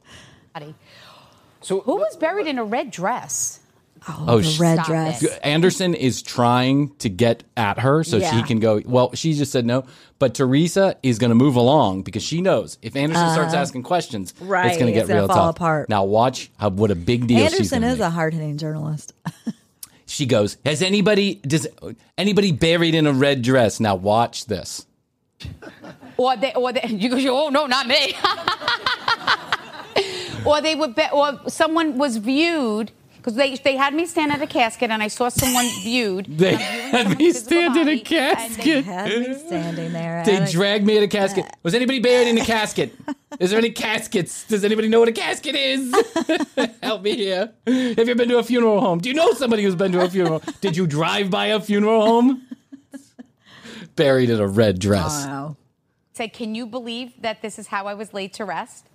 Speaker 6: So who was buried in a red dress?
Speaker 4: Oh,
Speaker 5: the
Speaker 4: sh-
Speaker 5: red dress.
Speaker 6: it.
Speaker 4: Anderson is trying to get at her so she can go. Well, she just said no, but Teresa is going to move along because she knows if Anderson starts
Speaker 5: Uh,
Speaker 4: asking questions,
Speaker 5: right,
Speaker 4: it's going to get
Speaker 5: it's gonna
Speaker 4: real
Speaker 5: fall
Speaker 4: tough.
Speaker 5: apart.
Speaker 4: Now watch how what a big deal she's
Speaker 5: Anderson
Speaker 4: going
Speaker 5: is
Speaker 4: to
Speaker 5: a hard hitting journalist.
Speaker 4: She goes, "Has anybody does anybody buried in a red dress?" Now watch this.
Speaker 6: Or they, or they, you go, oh no, not me. or they would, be, or someone was viewed because they they had me stand at a casket and I saw someone viewed.
Speaker 4: They had me stand in a casket.
Speaker 6: They
Speaker 4: casket.
Speaker 5: Had me standing there.
Speaker 4: They
Speaker 5: at a-
Speaker 4: dragged me in a casket. Was anybody buried in a casket? Is there any caskets? Does anybody know what a casket is? Help me here. Have you been to a funeral home? Do you know somebody who's been to a funeral? Did you drive by a funeral home? Buried in a red dress.
Speaker 5: Wow.
Speaker 6: Say, "Can you believe that this is how I was laid to rest?"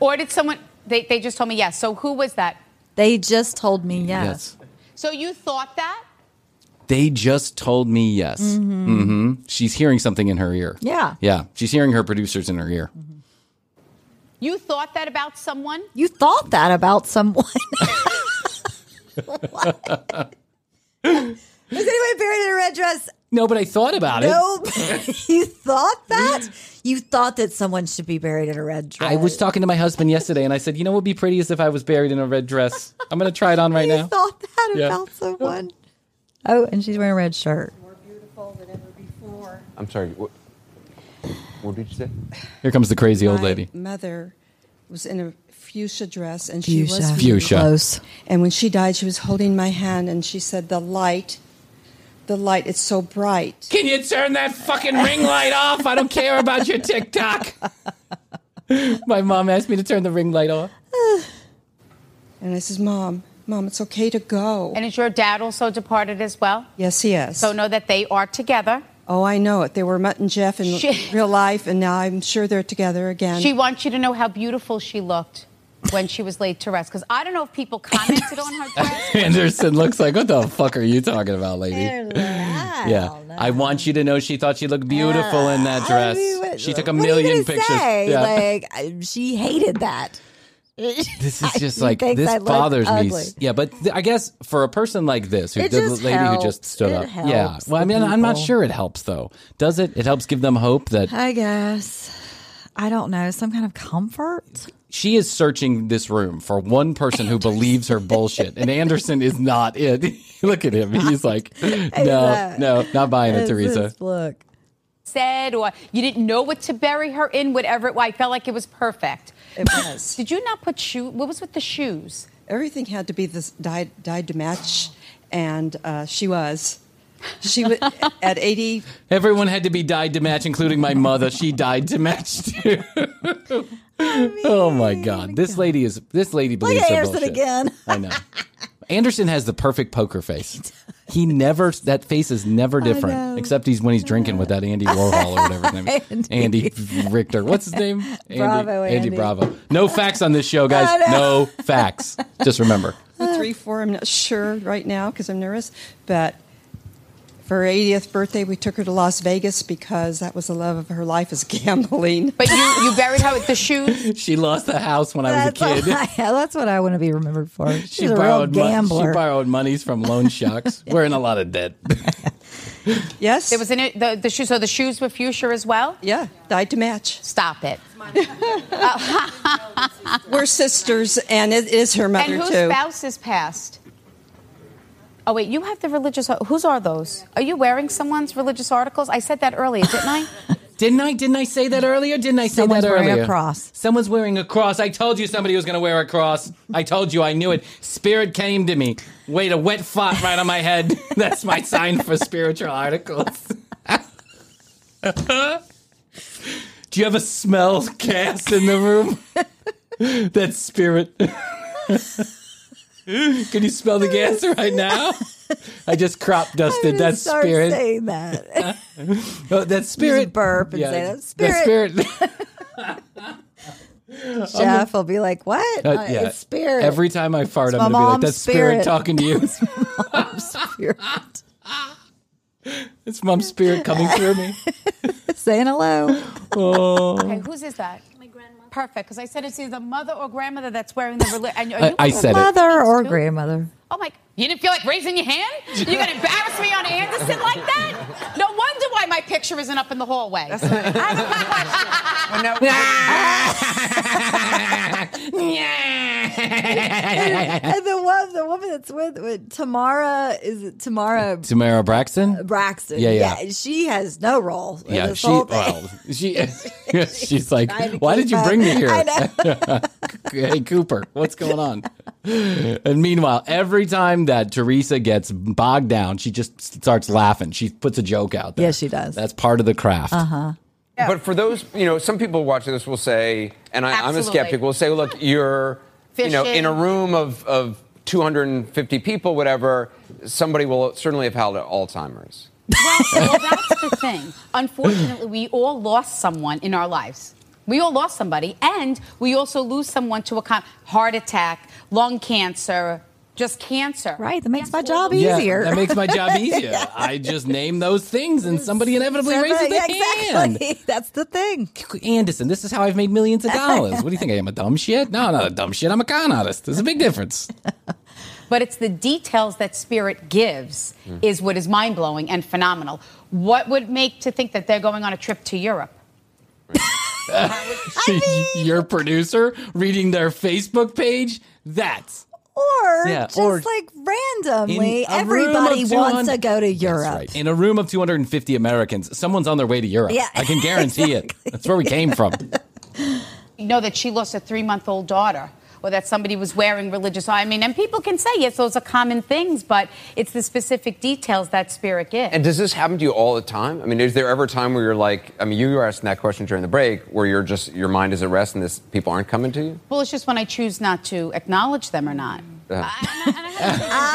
Speaker 6: Or did someone? They, they just told me yes. So who was that?
Speaker 5: They just told me yes.
Speaker 4: Yes.
Speaker 6: So you thought that?
Speaker 4: They just told me yes. Mm-hmm. She's hearing something in her ear.
Speaker 5: Yeah.
Speaker 4: Yeah. She's hearing her producers in her ear.
Speaker 6: You thought that about someone?
Speaker 5: You thought that about someone. Was anyone buried in a red dress?
Speaker 4: No, but I thought about it.
Speaker 5: Nope. you thought that? You thought that someone should be buried in a red dress.
Speaker 4: I was talking to my husband yesterday and I said, you know what would be prettiest if I was buried in a red dress? I'm going to try it on right
Speaker 5: you
Speaker 4: now.
Speaker 5: thought that
Speaker 4: Yeah.
Speaker 5: about someone. Oh, and she's wearing a red shirt. More beautiful than ever before.
Speaker 9: I'm sorry. What, what did you say?
Speaker 4: Here comes the crazy old
Speaker 10: My
Speaker 4: lady.
Speaker 10: mother was in a fuchsia dress, and she was
Speaker 5: Fuchsia.
Speaker 4: Fuchsia.
Speaker 5: Close.
Speaker 10: And when she died, she was holding my hand, and she said, "The light, the light, it's so bright."
Speaker 4: Can you turn that fucking ring light off? I don't care about your TikTok. my mom asked me to turn the ring light off.
Speaker 10: And I says, "Mom, Mom, it's okay to go."
Speaker 6: And is your dad also departed as well?
Speaker 10: yes, he is.
Speaker 6: So know that they are together.
Speaker 10: oh, I know it. They were Mutt and Jeff in
Speaker 6: She-
Speaker 10: real life, and now I'm sure they're together again.
Speaker 6: She wants you to know how beautiful she looked when she was laid to rest. Because I don't know if people commented on her dress.
Speaker 4: Anderson looks like, what the fuck are you talking about, lady? Yeah. I want you to know she thought she looked beautiful in that uh, dress.
Speaker 5: I mean, what-
Speaker 4: she took a
Speaker 5: what are you
Speaker 4: million pictures.
Speaker 5: Say?
Speaker 4: Yeah.
Speaker 5: Like I- she hated that.
Speaker 4: This is just like this
Speaker 5: I look
Speaker 4: bothers me. Yeah, but th- I guess for a person like this, who the
Speaker 5: just
Speaker 4: lady who just stood
Speaker 5: It
Speaker 4: up, yeah. Well, I
Speaker 5: the
Speaker 4: mean, I'm not sure it helps though. Does it? It helps give them hope that
Speaker 5: I guess. I don't know. Some kind of comfort.
Speaker 4: she is searching this room for one person who believes her bullshit, and Anderson is not it. Look at him; he's like, no, no, not buying it, Teresa.
Speaker 5: Look.
Speaker 6: Said or you didn't know what to bury her in, whatever it was. I felt like it was perfect.
Speaker 10: it was.
Speaker 6: Did you not put shoe? What was with the shoes?
Speaker 10: Everything had to be this dyed, dyed to match, and uh, she was. She was at 80.
Speaker 4: Everyone had to be dyed to match, including my mother. She died to match too. oh, oh my god, this lady is this lady
Speaker 5: Look
Speaker 4: believes
Speaker 5: at
Speaker 4: her
Speaker 5: Anderson
Speaker 4: bullshit.
Speaker 5: again.
Speaker 4: I know. Anderson has the perfect poker face. He never that face is never different, except he's when he's drinking with that Andy Warhol or whatever his name is.
Speaker 5: Andy.
Speaker 4: Andy Richter. What's his name? Andy,
Speaker 5: Bravo, Andy.
Speaker 4: Bravo. No facts on this show, guys.
Speaker 5: I know.
Speaker 4: No facts. Just remember.
Speaker 10: three, four. I'm not sure right now because I'm nervous. But for her 80th birthday, we took her to Las Vegas because that was the love of her life is gambling.
Speaker 6: But you, you buried her with the shoes.
Speaker 4: She lost the house when I was a kid.
Speaker 5: I, that's what I want to be remembered for. She's
Speaker 4: She
Speaker 5: a real
Speaker 4: borrowed, mon-
Speaker 5: gambler.
Speaker 4: she borrowed monies from loan sharks. We're in a lot of debt.
Speaker 10: Yes.
Speaker 6: There was in it the, the shoes. So the shoes were fuchsia as well.
Speaker 10: yeah, died to match.
Speaker 6: Stop it.
Speaker 10: We're sisters, and it is her mother
Speaker 6: and whose
Speaker 10: too.
Speaker 6: spouses passed? Oh wait, you have the religious. Whose are those? Are you wearing someone's religious articles? I said that earlier, didn't I?
Speaker 4: Didn't I? Didn't I say that earlier? Didn't I say
Speaker 5: Someone's
Speaker 4: that
Speaker 5: wearing a
Speaker 4: earlier?
Speaker 5: cross.
Speaker 4: Someone's wearing a cross. I told you somebody was going to wear a cross. I told you. I knew it. Spirit came to me. Wait, a wet fart right on my head. That's my sign for spiritual articles. Do you have a smell gas in the room? That spirit. Can you smell the gas right now? I just crop dusted that
Speaker 5: Just start
Speaker 4: spirit.
Speaker 5: saying that.
Speaker 4: Oh, that spirit.
Speaker 5: Just burp and say that
Speaker 4: that
Speaker 5: spirit.
Speaker 4: spirit.
Speaker 5: Jeff will be like, "What?
Speaker 4: Uh,
Speaker 5: Uh,
Speaker 4: yeah.
Speaker 5: It's spirit.
Speaker 4: Every time I fart,
Speaker 5: It's
Speaker 4: I'm gonna be like,
Speaker 5: mom's
Speaker 4: "That's spirit,
Speaker 5: spirit."
Speaker 4: talking to you."
Speaker 5: It's mom's spirit
Speaker 4: it's mom's spirit coming through me.
Speaker 5: saying hello."
Speaker 4: Oh.
Speaker 6: Okay, whose is that? My grandmother. Perfect, because I said it's either mother or grandmother that's wearing the religion.
Speaker 4: I- I said it.
Speaker 5: Mother or grandmother.
Speaker 6: Oh my! You didn't feel like raising your hand? You're gonna embarrass me on Anderson like that? No wonder why my picture isn't up in the hallway.
Speaker 11: i have a black Well, no,
Speaker 5: and the one, the woman that's with, with Tamara is it Tamara
Speaker 4: Tamara Braxton.
Speaker 5: Uh, Braxton.
Speaker 4: Yeah, yeah.
Speaker 5: She has no role. in
Speaker 4: Yeah,
Speaker 5: this
Speaker 4: she.
Speaker 5: whole.
Speaker 4: Well, she. she's like, why did you
Speaker 5: up."
Speaker 4: bring me here?
Speaker 5: I know.
Speaker 4: hey Cooper, what's going on? And meanwhile, every time that Teresa gets bogged down, she just starts laughing. She puts a joke out there.
Speaker 5: Yes, she does.
Speaker 4: That's part of the craft.
Speaker 5: Uh huh.
Speaker 9: But for those, you know, some people watching this will say, and I, I'm a skeptic, will say, look, you're, you know, in a room of, of 250 people, whatever, somebody will certainly have had Alzheimer's.
Speaker 6: well, that's the thing. Unfortunately, we all lost someone in our lives. We all lost somebody, and we also lose someone to a con- heart attack, lung cancer, just cancer.
Speaker 5: Right. That makes my job
Speaker 4: Yeah,
Speaker 5: easier.
Speaker 4: that makes my job easier.
Speaker 5: Yeah.
Speaker 4: I just name those things, and somebody inevitably raises
Speaker 5: Somebody-
Speaker 4: their hand.
Speaker 5: exactly. That's the thing.
Speaker 4: Anderson, this is how I've made millions of dollars. What do you think? I am a dumb shit? No, not a dumb shit. I'm a con artist. There's a big difference.
Speaker 6: But it's the details that spirit gives hmm. is what is mind blowing and phenomenal. What would make to think that they're going on a trip to Europe?
Speaker 4: Your producer reading their Facebook page? That's
Speaker 5: Or
Speaker 4: Yeah,
Speaker 5: just
Speaker 4: or-
Speaker 5: like randomly,
Speaker 4: In a room
Speaker 5: everybody wants to go to Europe.
Speaker 4: right. In a room of 250 Americans, someone's on their way to Europe.
Speaker 5: Yeah,
Speaker 4: I can guarantee it. That's where we came from.
Speaker 6: You know that she lost a three month old daughter. Or that somebody was wearing religious. I mean, and people can say yes, those are common things, but it's the specific details that spirit gives.
Speaker 9: And does this happen to you all the time? I mean, is there ever a time where you're like, I mean, you were asking that question during the break, where you're just your mind is at rest and this people aren't coming to you?
Speaker 6: well, it's just when I choose not to acknowledge them or not.
Speaker 9: Uh,
Speaker 5: I,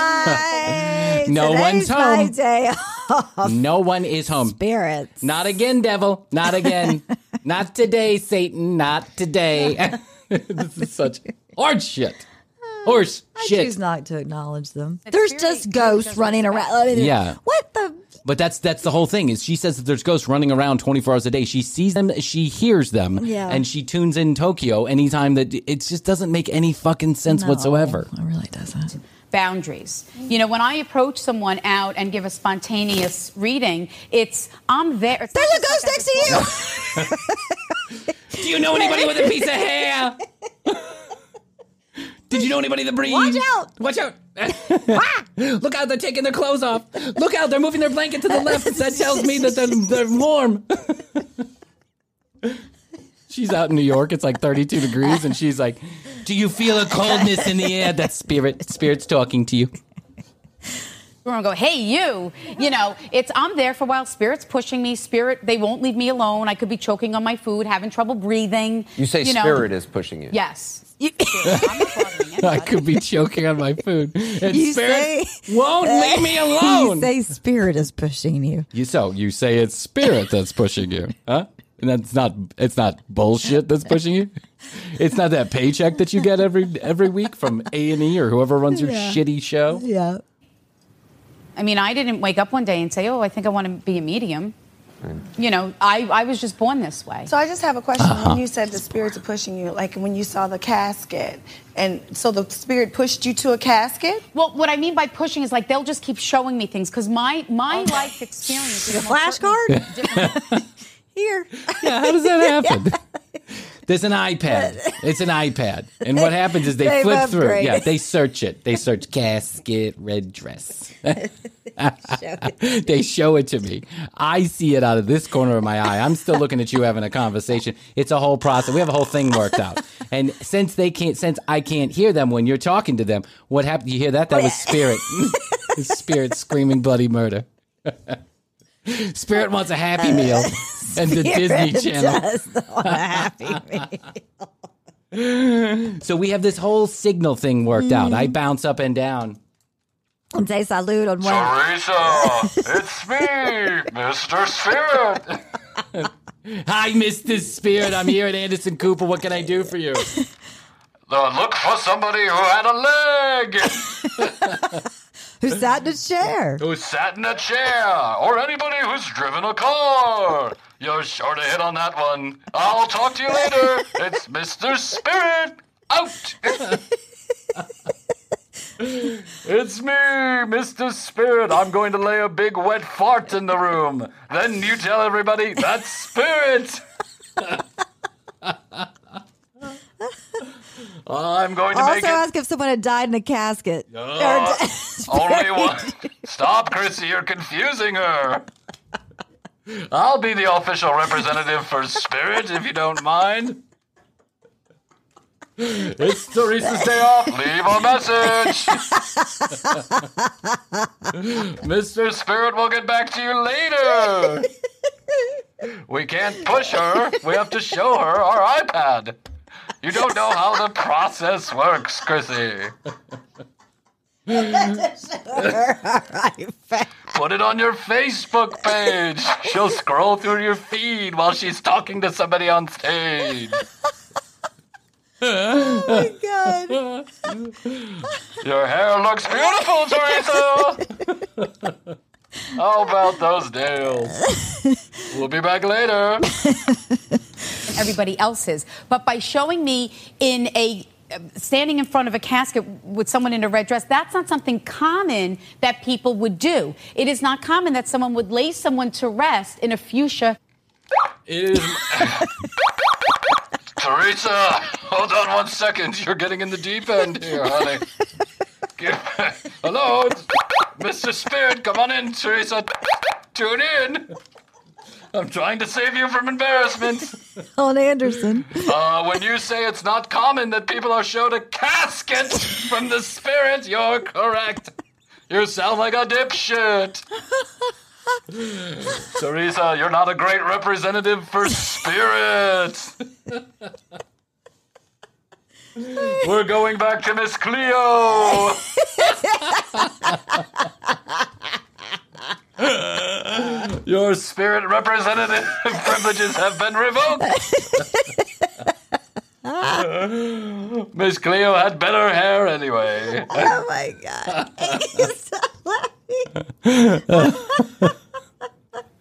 Speaker 4: No
Speaker 5: today's
Speaker 4: one's
Speaker 5: my
Speaker 4: home.
Speaker 5: day off.
Speaker 4: No one is home.
Speaker 5: Spirits.
Speaker 4: Not again, devil. Not again. Not today, Satan. Not today. this is such horse shit. Horse
Speaker 5: I
Speaker 4: shit.
Speaker 5: choose not to acknowledge them.
Speaker 6: It's
Speaker 5: There's
Speaker 6: very-
Speaker 5: just ghosts running around. I mean,
Speaker 4: Yeah.
Speaker 5: What the?
Speaker 4: But that's that's the whole thing. Is she says that there's ghosts running around 24 hours a day. She sees them, she hears them,
Speaker 5: Yeah.
Speaker 4: and she tunes in Tokyo anytime that it just doesn't make any fucking sense
Speaker 5: No,
Speaker 4: whatsoever.
Speaker 5: It really doesn't.
Speaker 6: boundaries. You know, when I approach someone out and give a spontaneous reading, it's I'm there. It's
Speaker 5: There's
Speaker 6: not
Speaker 5: a
Speaker 6: just
Speaker 5: ghost
Speaker 6: like I
Speaker 5: next to you.
Speaker 4: Do you know anybody with a piece of hair? Did you know anybody that breathes?
Speaker 5: Watch out.
Speaker 4: Watch out! Ah! Look out! They're taking their clothes off. Look out! They're moving their blanket to the left. That tells me that they're, they're warm. she's out in New York. It's like 32 degrees, and she's like, "Do you feel a coldness in the air?" That's spirit. Spirit's talking to you.
Speaker 6: We're gonna go, hey, you. You know, it's I'm there for a while. Spirit's pushing me. Spirit, they won't leave me alone. I could be choking on my food, having trouble breathing.
Speaker 9: You say
Speaker 6: know.
Speaker 9: spirit is pushing you.
Speaker 6: Yes.
Speaker 5: You,
Speaker 6: I'm
Speaker 4: I could be choking on my food. And
Speaker 5: you
Speaker 4: spirit
Speaker 5: say
Speaker 4: won't leave me alone.
Speaker 5: You say spirit is pushing you.
Speaker 4: You so you say it's spirit that's pushing you, huh? And that's not it's not bullshit that's pushing you. It's not that paycheck that you get every every week from A and E or whoever runs your
Speaker 5: Yeah.
Speaker 4: shitty show.
Speaker 5: Yeah.
Speaker 6: I mean, I didn't wake up one day and say, oh, I think I want to be a medium. You know, I, I was just born this way.
Speaker 12: So I just have a question.
Speaker 4: Uh-huh.
Speaker 12: When you said the spirits are pushing you, like when you saw the casket, and so the spirit pushed you to a casket?
Speaker 6: Well, what I mean by pushing is like they'll just keep showing me things because my my life experience is
Speaker 5: A flashcard? Here.
Speaker 4: Yeah, how does that happen? There's an iPad. It's an iPad, and what happens is they flip through. Yeah, they search it. They search casket, red dress. show they show it to me. I see it out of this corner of my eye. I'm still looking at you having a conversation. It's a whole process. We have a whole thing worked out. And since they can't, since I can't hear them when you're talking to them, what happened? You hear that? That was spirit. spirit screaming bloody murder. Spirit wants a happy meal, and the Disney Channel.
Speaker 5: does want a happy meal.
Speaker 4: So we have this whole signal thing worked out. I bounce up and down.
Speaker 5: And say salute on one.
Speaker 8: Teresa, it's me, Mr. Spirit.
Speaker 4: Hi, Mr. Spirit. I'm here at Anderson Cooper. What can I do for you?
Speaker 8: Uh, look for somebody who had a leg,
Speaker 5: Who sat in a chair?
Speaker 8: who sat in a chair, or anybody who's driven a car. You're sure to hit on that one. I'll talk to you later. It's Mr. Spirit. Out. It's me, Mr. Spirit. I'm going to lay a big wet fart in the room. Then you tell everybody that's Spirit. I'm going to
Speaker 5: Also
Speaker 8: make it.
Speaker 5: ask if someone had died in a casket.
Speaker 8: Uh, only one. Stop, Krissy. You're confusing her. I'll be the official representative for Spirit, if you don't mind. It's Teresa's day off. Leave a message. Mr. Spirit will get back to you later. We can't push her. We have to show her our iPad. You don't know how the process works, Krissy. Put it on your Facebook page. She'll scroll through your feed while she's talking to somebody on stage.
Speaker 5: Oh my god.
Speaker 8: Your hair looks beautiful, Teresa. How about those nails? We'll be back later.
Speaker 6: everybody else's. But by showing me in a standing in front of a casket with someone in a red dress, that's not something common that people would do. It is not common that someone would lay someone to rest in a fuchsia.
Speaker 8: It is. Teresa, hold on one second. You're getting in the deep end here, honey. Hello, Mr. Spirit. Come on in, Teresa. Tune in. I'm trying to save you from embarrassment.
Speaker 5: Helen Anderson.
Speaker 8: Uh, when you say it's not common that people are showed a casket from the spirit, you're correct. You sound like a dipshit. Teresa, you're not a great representative for spirit. We're going back to Miss Cleo. Your spirit representative privileges have been revoked. Miss Cleo had better hair anyway.
Speaker 5: Oh my god.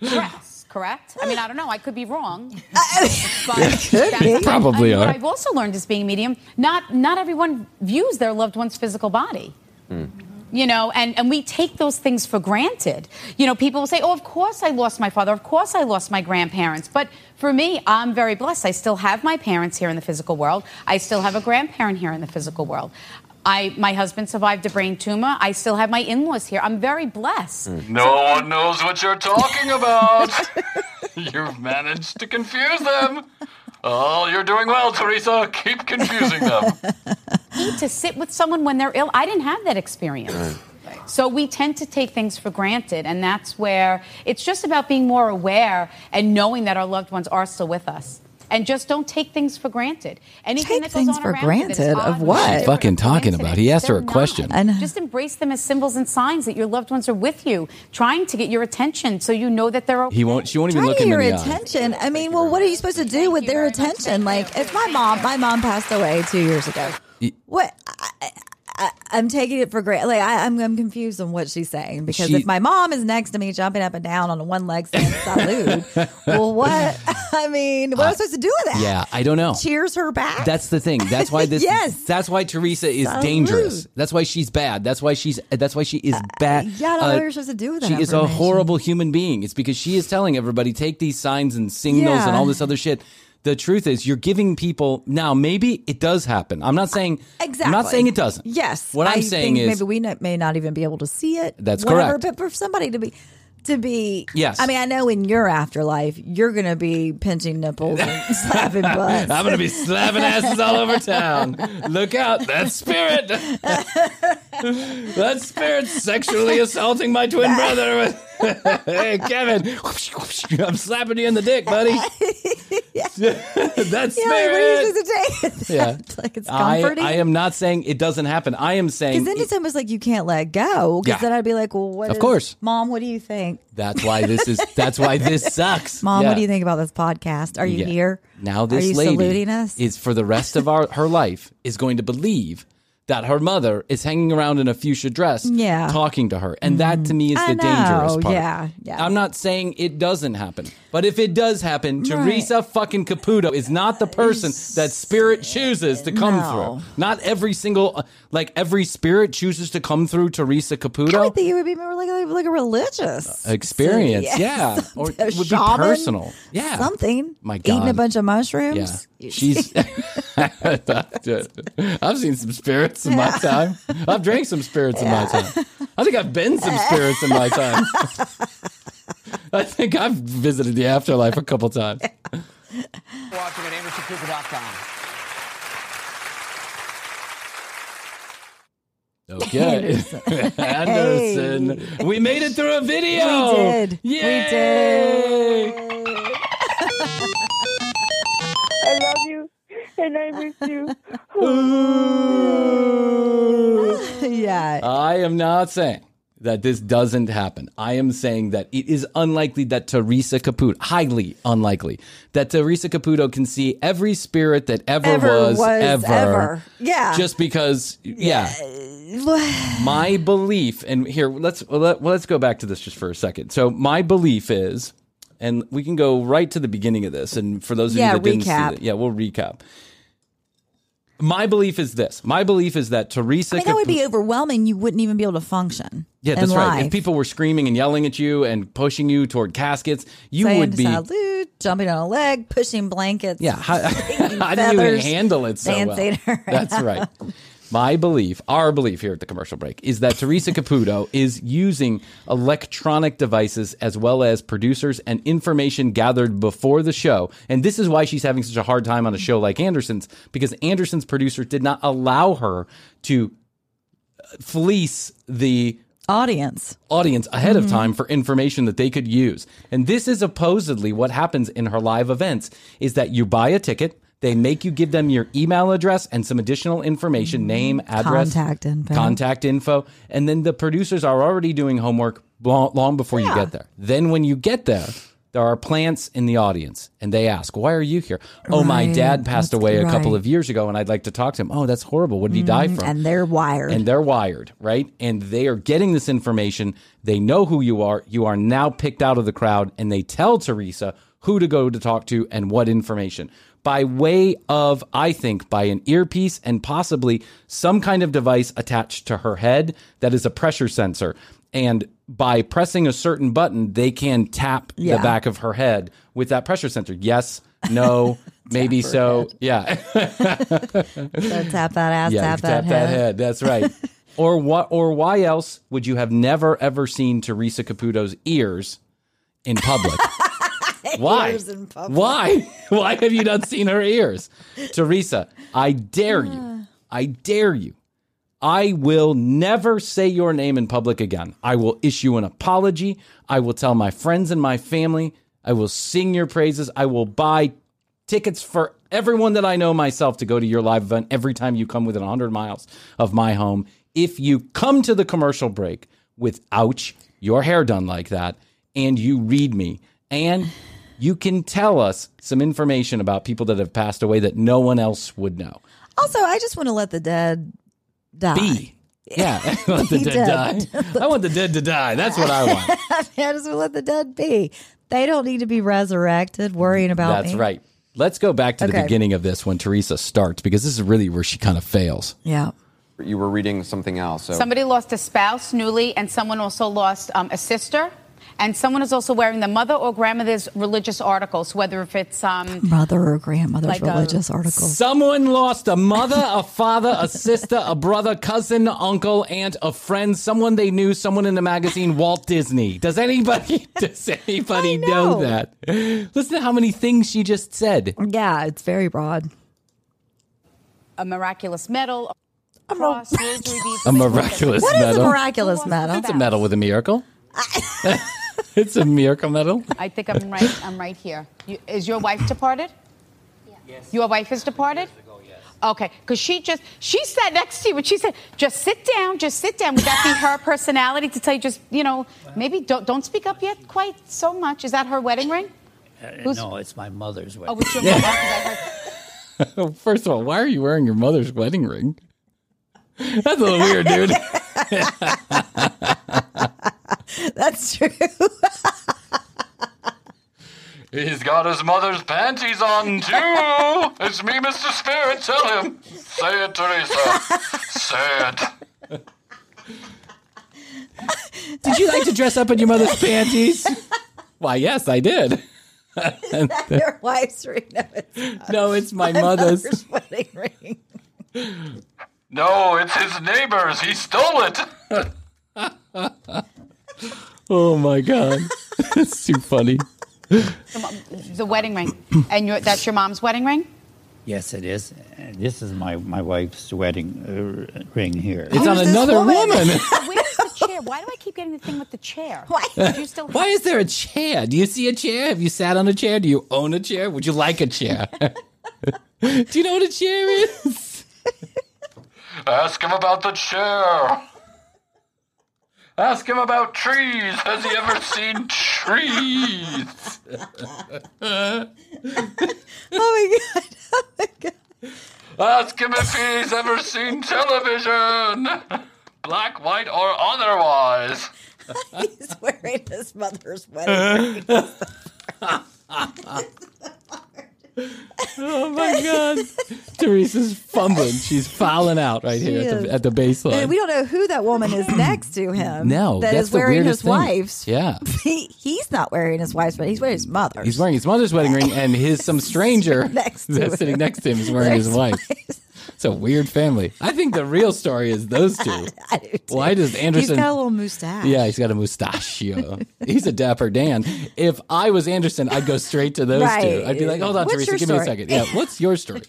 Speaker 6: dress, correct? I mean, I don't know. I could be wrong.
Speaker 5: Could be.
Speaker 4: Probably
Speaker 6: I- what
Speaker 4: are.
Speaker 6: I've also learned as being a medium, not not everyone views their loved one's physical body. Hmm. You know, and, and we take those things for granted. You know, people will say, oh, of course I lost my father. Of course I lost my grandparents. But for me, I'm very blessed. I still have my parents here in the physical world. I still have a grandparent here in the physical world. I, my husband survived a brain tumor. I still have my in laws here. I'm very blessed. Hmm.
Speaker 8: No one knows what you're talking about. You've managed to confuse them. Oh, you're doing well, Teresa. Keep confusing them.
Speaker 6: need to sit with someone when they're ill. I didn't have that experience. So we tend to take things for granted, and that's where it's just about being more aware and knowing that our loved ones are still with us. And just don't take things for granted. Anything
Speaker 5: Take
Speaker 6: that goes
Speaker 5: things
Speaker 6: on
Speaker 5: for
Speaker 6: around you that's
Speaker 5: granted? Of what?
Speaker 6: weird,
Speaker 5: She's
Speaker 4: fucking talking about? He asked her a
Speaker 6: they're
Speaker 4: question.
Speaker 6: not.
Speaker 5: I know.
Speaker 6: Just embrace them as symbols and signs that your loved ones are with you, trying to get your attention, so you know that they're okay.
Speaker 4: He won't. She won't even
Speaker 5: Try
Speaker 4: look
Speaker 5: to
Speaker 4: him
Speaker 5: get
Speaker 4: in
Speaker 5: your
Speaker 4: the eye.
Speaker 5: attention. I mean, well, what are you supposed to do with their attention? Like, if my mom, my mom passed away two years ago. What? I, I, I'm taking it for granted. Like, I, I'm, I'm confused on what she's saying because
Speaker 4: She-
Speaker 5: if my mom is next to me, jumping up and down on a one leg saying salute, well, what? I mean, what am I supposed to do with that?
Speaker 4: Yeah, I don't know.
Speaker 5: Cheers her back.
Speaker 4: That's the thing. That's why this.
Speaker 5: Yes.
Speaker 4: That's why Teresa is
Speaker 5: Salute.
Speaker 4: dangerous. That's why she's bad. That's why she's. That's why she is bad.
Speaker 5: Uh, yeah, I don't know what you're supposed to do with that
Speaker 4: She is a horrible human being. It's because she is telling everybody take these signs and signals
Speaker 5: Yeah.
Speaker 4: and all this other shit. The truth is, you're giving people now. Maybe it does happen. I'm not saying.
Speaker 5: Exactly.
Speaker 4: I'm not saying it doesn't.
Speaker 5: Yes.
Speaker 4: What I'm
Speaker 5: I
Speaker 4: saying is,
Speaker 5: maybe we not, may not even be able to see it.
Speaker 4: That's
Speaker 5: whatever,
Speaker 4: correct.
Speaker 5: But for somebody to be, to be,
Speaker 4: Yes.
Speaker 5: I mean, I know in your afterlife, you're going to be pinching nipples and slapping butts.
Speaker 4: I'm gonna be slapping asses all over town. Look out! That spirit. that spirit sexually assaulting my twin brother. hey, Kevin. I'm slapping you in the dick, buddy. that
Speaker 5: Yeah, like, what are you
Speaker 4: spirit.
Speaker 5: supposed to take?
Speaker 4: Yeah.
Speaker 5: like it's
Speaker 4: I,
Speaker 5: comforting.
Speaker 4: I am not saying it doesn't happen. I am saying
Speaker 5: Because then it's almost like you can't let go. Because
Speaker 4: Yeah.
Speaker 5: then I'd be like, well, what
Speaker 4: Of
Speaker 5: is-
Speaker 4: course.
Speaker 5: Mom, what do you think?
Speaker 4: that's why this is. That's why this sucks.
Speaker 5: Mom,
Speaker 4: Yeah.
Speaker 5: what do you think about this podcast? Are you
Speaker 4: Yeah.
Speaker 5: here?
Speaker 4: Now this lady
Speaker 5: saluting us?
Speaker 4: is for the rest of our her life is going to believe that her mother is hanging around in a fuchsia dress,
Speaker 5: Yeah.
Speaker 4: talking to her, and that to me is
Speaker 5: I
Speaker 4: the dangerous part.
Speaker 5: yeah, yeah.
Speaker 4: I'm not saying it doesn't happen, but if it does happen, Teresa fucking Caputo is not the person that spirit chooses to come
Speaker 5: No.
Speaker 4: through. Not every single uh, like every spirit chooses to come through Teresa
Speaker 5: I
Speaker 4: Caputo.
Speaker 5: would think it would be more like a, like a religious
Speaker 4: Experience,
Speaker 5: Yes.
Speaker 4: yeah, or it would be personal, yeah,
Speaker 5: something.
Speaker 4: My God.
Speaker 5: eating a bunch of mushrooms.
Speaker 4: Yeah, she's. I've seen some spirits in my time. I've drank some spirits in my time. I think I've been some spirits in my time. I think I've visited the afterlife a couple times.
Speaker 11: Watching at AndersonCooper.com.
Speaker 4: Okay, Anderson, we made it through a video.
Speaker 5: We did. We did.
Speaker 13: I love you and I miss you.
Speaker 5: yeah.
Speaker 4: I am not saying that this doesn't happen. I am saying that it is unlikely that Teresa Caputo, highly unlikely, that Teresa Caputo can see every spirit that ever,
Speaker 5: Ever
Speaker 4: was,
Speaker 5: was,
Speaker 4: ever.
Speaker 5: ever. Yeah.
Speaker 4: Just because, yeah. my belief, and here let's let, well, let's go back to this just for a second. So my belief is, and we can go right to the beginning of this. And for those of
Speaker 5: Yeah,
Speaker 4: you that didn't see it, yeah, we'll recap. My belief is this. My belief is that Teresa.
Speaker 5: I mean, that would be overwhelming. You wouldn't even be able to function.
Speaker 4: yeah, that's right. If people were screaming and yelling at you and pushing you toward caskets, you
Speaker 5: Saying
Speaker 4: would be.
Speaker 5: salute, jumping on a leg, pushing blankets.
Speaker 4: Yeah, how, how do you handle it so well? That's right. My belief, our belief here at the commercial break, is that Teresa Caputo is using electronic devices as well as producers and information gathered before the show. And this is why she's having such a hard time on a show like Anderson's, because Anderson's producers did not allow her to fleece the
Speaker 5: audience
Speaker 4: audience ahead of
Speaker 5: Mhm.
Speaker 4: time for information that they could use. And this is supposedly what happens in her live events is that you buy a ticket, they make you give them your email address and some additional information, name, address,
Speaker 5: Contact info.
Speaker 4: contact info, and then the producers are already doing homework long, long before you get there. Then when you get there, there are plants in the audience and they ask, Why are you here? Oh, my dad passed
Speaker 5: That's
Speaker 4: away a couple of years ago and I'd like to talk to him. Oh, that's horrible. What did he die
Speaker 5: Mhm,
Speaker 4: from?
Speaker 5: And they're wired.
Speaker 4: And they're wired, right? And they are getting this information. They know who you are. You are now picked out of the crowd, and they tell Teresa who to go to talk to and what information. By way of, I think, by an earpiece and possibly some kind of device attached to her head that is a pressure sensor. And by pressing a certain button, they can tap
Speaker 5: Yeah.
Speaker 4: the back of her head with that pressure sensor. Yes, no, maybe so. Yeah.
Speaker 5: So tap that ass,
Speaker 4: Yeah,
Speaker 5: tap, that,
Speaker 4: tap that head. That's right. or what? Or why else would you have never ever seen Teresa Caputo's ears in public? Why?
Speaker 5: Ears in public.
Speaker 4: Why? Why have you not seen her ears, Teresa? I dare you. Ah. I dare you. I will never say your name in public again. I will issue an apology. I will tell my friends and my family. I will sing your praises. I will buy tickets for everyone that I know myself to go to your live event every time you come within 100 miles of my home. If you come to the commercial break with ouch, your hair done like that, and you read me, and you can tell us some information about people that have passed away that no one else would know.
Speaker 5: Also, I just want to let the dead die.
Speaker 4: Be. Yeah, I want the dead
Speaker 5: dead.
Speaker 4: die. I want the dead to die. That's what I want.
Speaker 5: I just want to let the dead be. They don't need to be resurrected, worrying about
Speaker 4: That's
Speaker 5: me.
Speaker 4: right. Let's go back to the beginning of this when Teresa starts because this is really where she kind of fails.
Speaker 5: Yeah.
Speaker 9: You were reading something else. So.
Speaker 6: Somebody lost a spouse newly, and someone also lost um, a sister. And someone is also wearing the mother or grandmother's religious articles, whether if it's um,
Speaker 5: Mother or grandmother's
Speaker 6: Like a-
Speaker 5: religious articles.
Speaker 4: Someone lost a mother, a father, a sister, a brother, cousin, uncle, aunt, a friend, someone they knew, someone in the magazine, Walt Disney. Does anybody does anybody know.
Speaker 5: know.
Speaker 4: that? Listen to how many things she just said.
Speaker 5: Yeah, it's very broad.
Speaker 6: a miraculous medal, a cross.
Speaker 4: A miraculous
Speaker 5: What is a miraculous medal?
Speaker 4: It's a medal with a miracle. it's a miracle medal.
Speaker 6: I think I'm right. I'm right here. You, is your wife departed? Yes. Your wife is departed. Okay, because she just she sat next to you, and she said, "Just sit down, just sit down." Would that be her personality to tell you, just you know, maybe don't don't speak up yet quite so much? Is that her wedding ring?
Speaker 14: Uh,
Speaker 6: Who's-
Speaker 14: no, it's my mother's
Speaker 6: Oh,
Speaker 14: wedding.
Speaker 6: it's your mother. 'cause I
Speaker 4: First of all, why are you wearing your mother's wedding ring? That's a little weird, dude.
Speaker 5: That's true.
Speaker 8: He's got his mother's panties on too. It's me, Mr. Spirit. Tell him. Say it, Teresa. Say it.
Speaker 4: Did you like to dress up in your mother's panties? Why, yes, I did.
Speaker 5: Is that Your wife's ring. No, it's.
Speaker 4: No, it's my mother's.
Speaker 5: wedding ring.
Speaker 8: No, it's his neighbor's. He stole it.
Speaker 4: Oh my god, that's too funny.
Speaker 6: the wedding ring, and your, that's your mom's wedding ring.
Speaker 14: Yes, it is. This is my, my wife's wedding uh, ring here.
Speaker 4: It's on another woman.
Speaker 6: Where's the chair? Why do I keep getting the thing with the chair? Why? Do you still
Speaker 4: Why is there a chair? Do you see a chair? Have you sat on a chair? Do you own a chair? Would you like a chair? Do you know what a chair is?
Speaker 8: Ask him about the chair. Ask him about trees. Has he ever seen trees?
Speaker 5: Oh, oh my god.
Speaker 8: Ask him if he's ever seen television. Black, white, or otherwise.
Speaker 5: He's wearing his mother's wedding ring.
Speaker 4: Oh my god. Teresa's fumbling. She's fouling out right here at the, at the baseline.
Speaker 5: We don't know who that woman is next to him.
Speaker 4: no,
Speaker 5: that
Speaker 4: that's
Speaker 5: is
Speaker 4: the
Speaker 5: wearing his
Speaker 4: thing.
Speaker 5: wife's.
Speaker 4: Yeah.
Speaker 5: He, he's not wearing his wife's, but he's wearing his mother's.
Speaker 4: He's wearing his mother's wedding ring, and his some stranger
Speaker 5: Next
Speaker 4: that's
Speaker 5: him.
Speaker 4: sitting next to him is wearing his wife's. It's a weird family. I think the real story is those two. Why does Anderson?
Speaker 5: He's got a little mustache.
Speaker 4: Yeah, he's got a mustachio. he's a dapper Dan. If I was Anderson, I'd go straight to those two. I'd be like, hold on,
Speaker 5: What's
Speaker 4: Teresa,
Speaker 5: your
Speaker 4: give me a second. Yeah, what's your story?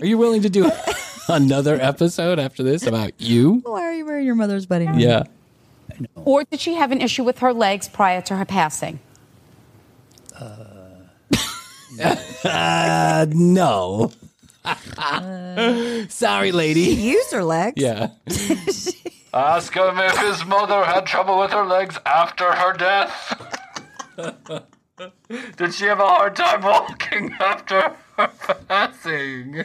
Speaker 4: Are you willing to do another episode after this about you?
Speaker 5: Why are you wearing your mother's wedding ring?
Speaker 4: Yeah.
Speaker 6: Or did she have an issue with her legs prior to her passing?
Speaker 4: Uh, no. Sorry, lady.
Speaker 5: She used her legs.
Speaker 4: Yeah.
Speaker 8: Ask him if his mother had trouble with her legs after her death. Did she have a hard time walking after her passing?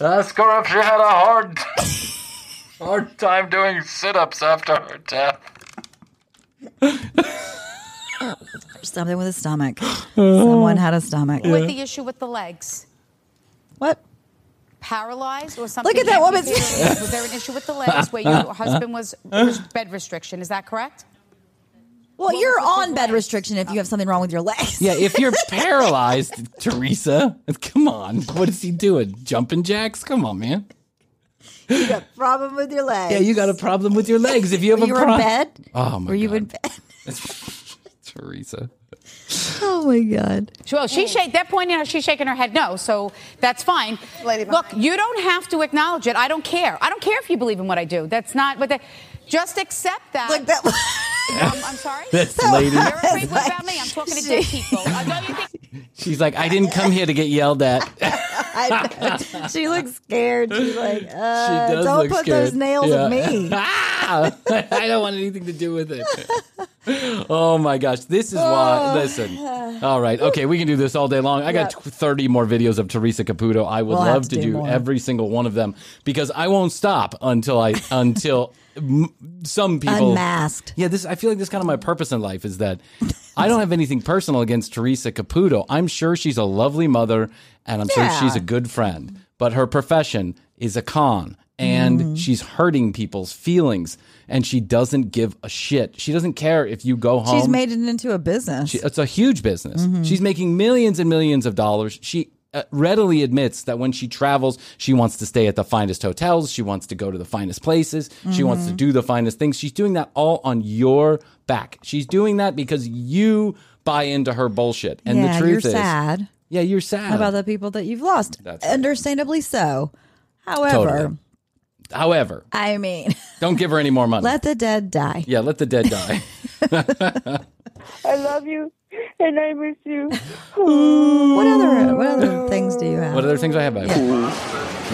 Speaker 8: Ask her if she had a hard, hard time doing sit-ups after her death.
Speaker 5: Something with his stomach. Uh. Someone had a stomach.
Speaker 6: With the issue with the legs?
Speaker 5: What?
Speaker 6: Paralyzed or something?
Speaker 5: Look at that woman's-
Speaker 6: amputated? Was there an issue with the legs where your husband was, was bed restriction? Is that correct?
Speaker 5: Well, you're on bed restriction if you have something wrong with your legs.
Speaker 4: Yeah, if you're paralyzed, Teresa, come on. What is he doing? Jumping jacks? Come on, man.
Speaker 5: you got a problem with your legs.
Speaker 4: Yeah, you got a problem with your legs. If you have
Speaker 5: Were
Speaker 4: a
Speaker 5: you in
Speaker 4: problem.
Speaker 5: bed?
Speaker 4: Oh my
Speaker 5: Were you in bed?
Speaker 4: Teresa.
Speaker 5: Oh my god.
Speaker 6: Well, she shake. They're pointing out she's shaking her head no, so that's fine. Look, you don't have to acknowledge it. I don't care. I don't care if you believe in what I do. That's not what they. Just accept that. Like
Speaker 5: that.
Speaker 6: I'm, I'm sorry.
Speaker 4: This lady.
Speaker 6: You're afraid what about me? I'm talking to dead people. Uh, don't you think?
Speaker 4: She's like, I didn't come here to get yelled at.
Speaker 5: She looks scared. She's like, uh,
Speaker 4: She
Speaker 5: don't put
Speaker 4: scared.
Speaker 5: those nails
Speaker 4: Yeah.
Speaker 5: in me.
Speaker 4: Ah! I don't want anything to do with it. Oh my gosh, this is why. Listen, all right, okay, we can do this all day long. I got
Speaker 5: Yep.
Speaker 4: 30 more videos of Teresa Caputo. I would
Speaker 5: We'll
Speaker 4: love
Speaker 5: to
Speaker 4: to
Speaker 5: do
Speaker 4: do every single one of them because I won't stop until I until some people
Speaker 5: Unmasked.
Speaker 4: Yeah, this I feel like this is kind of my purpose in life is that I don't have anything personal against Teresa Caputo. I'm sure she's a lovely mother and I'm
Speaker 5: Yeah.
Speaker 4: sure she's a good friend, but her profession is a con and
Speaker 5: Mm-hmm.
Speaker 4: she's hurting people's feelings and she doesn't give a shit. She doesn't care if you go home.
Speaker 5: She's made it into a business.
Speaker 4: She, it's a huge business.
Speaker 5: Mm-hmm.
Speaker 4: She's making millions and millions of dollars. She readily admits that when she travels, she wants to stay at the finest hotels. She wants to go to the finest places. She wants to
Speaker 5: Mhm.
Speaker 4: do the finest things. She's doing that all on your back. She's doing that because you buy into her bullshit. And
Speaker 5: yeah,
Speaker 4: the truth
Speaker 5: you're
Speaker 4: is,
Speaker 5: sad
Speaker 4: yeah, you're sad
Speaker 5: about the people that you've lost.
Speaker 4: That's right.
Speaker 5: Understandably so. However,
Speaker 4: Totally. However,
Speaker 5: I mean,
Speaker 4: don't give her any more money.
Speaker 5: let the dead die.
Speaker 4: yeah, let the dead die.
Speaker 13: I love you and I miss you.
Speaker 5: What other what other things do you have?
Speaker 4: what other things I have? I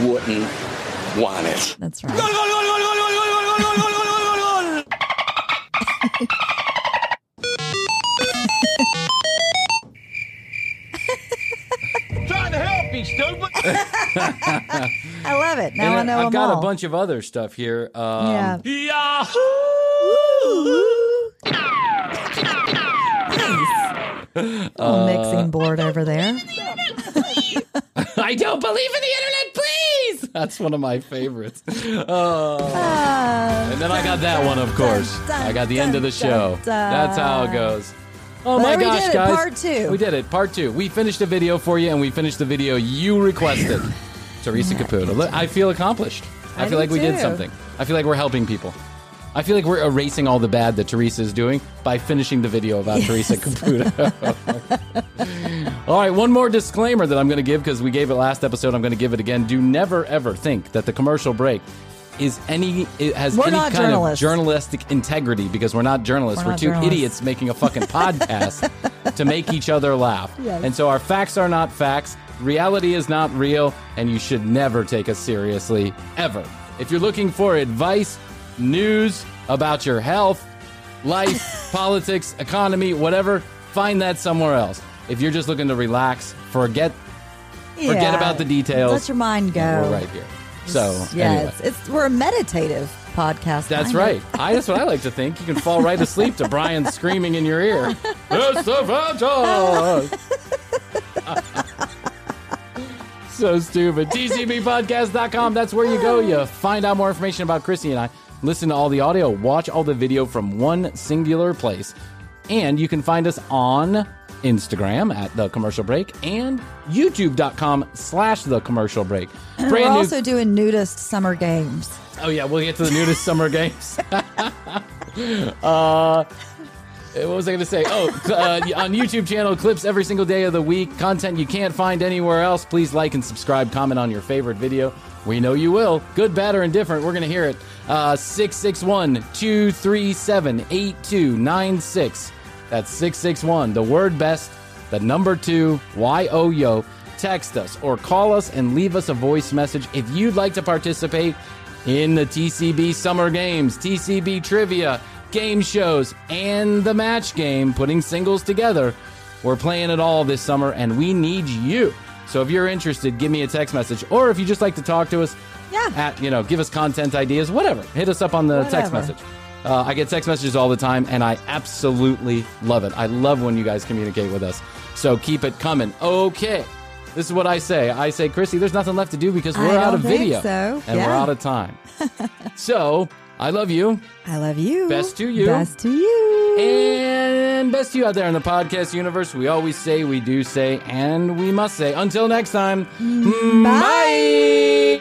Speaker 15: Wouldn't want it.
Speaker 5: That's right.
Speaker 15: Trying to help you, stupid.
Speaker 5: I love it. Now
Speaker 4: And
Speaker 5: I
Speaker 4: then
Speaker 5: know
Speaker 4: I've
Speaker 5: them
Speaker 4: got
Speaker 5: all.
Speaker 4: a bunch of other stuff here. Um,
Speaker 5: yeah. Little
Speaker 4: Uh,
Speaker 5: mixing board over there.
Speaker 4: I don't believe in the internet, please. That's one of my favorites. Oh. and then I got that one, of course. I got the end of the show. That's how it goes. Oh my
Speaker 5: There we
Speaker 4: gosh,
Speaker 5: did it,
Speaker 4: guys.
Speaker 5: part two.
Speaker 4: We did it. Part two. We finished a video for you, and we finished the video you requested. Teresa Caputo. I feel accomplished. I,
Speaker 5: I
Speaker 4: feel like we did something. I feel like we're helping people. I feel like we're erasing all the bad that Teresa is doing by finishing the video about Teresa Caputo. All right, one more disclaimer that I'm going to give because we gave it last episode. I'm going to give it again. Do never ever think that the commercial break is any it has
Speaker 5: We're
Speaker 4: any kind of journalistic integrity because we're not journalists.
Speaker 5: We're
Speaker 4: We're,
Speaker 5: not
Speaker 4: two
Speaker 5: journalists.
Speaker 4: idiots making a fucking podcast to make each other laugh.
Speaker 5: Yes.
Speaker 4: And so our facts are not facts. Reality is not real, and you should never take us seriously, ever. If you're looking for advice, news about your health, life, politics, economy, whatever, find that somewhere else. If you're just looking to relax, forget forget about the details.
Speaker 5: Let your mind go.
Speaker 4: We're right here. So
Speaker 5: yeah,
Speaker 4: anyway.
Speaker 5: it's, it's we're a meditative podcast.
Speaker 4: That's right. I, that's what I like to think. You can fall right asleep to Bryan screaming in your ear. It's the so stupid. TCBpodcast.com. That's where you go. You find out more information about Krissy and I. Listen to all the audio, watch all the video from one singular place. And you can find us on Instagram at The Commercial Break and YouTube.com slash The Commercial Break.
Speaker 5: We're
Speaker 4: new.
Speaker 5: also doing nudist summer games.
Speaker 4: Oh yeah, we'll get to the nudist summer games. uh, what was I going to say? Oh, uh, on YouTube channel, clips every single day of the week, content you can't find anywhere else. Please like and subscribe, comment on your favorite video. We know you will. Good, bad, or indifferent. We're going to hear it. Uh, 661 237 8296. That's 661, the word best, the number two, Y O Yo. Text us or call us and leave us a voice message if you'd like to participate in the TCB Summer Games, TCB Trivia, game shows, and the match game, putting singles together. We're playing it all this summer, and we need you. So if you're interested, give me a text message, or if you just like to talk to us,
Speaker 5: yeah,
Speaker 4: at you know, give us content ideas, whatever. Hit us up on the text message. Uh, I get text messages all the time, and I absolutely love it. I love when you guys communicate with us. So keep it coming. Okay. This is what I say. I say, Krissy, there's nothing left to do because we're out of video.
Speaker 5: so.
Speaker 4: And we're out of time. so I love you.
Speaker 5: I love you.
Speaker 4: Best to you.
Speaker 5: Best to you.
Speaker 4: And best to you out there in the podcast universe. We always say, we do say, and we must say. Until next time, bye.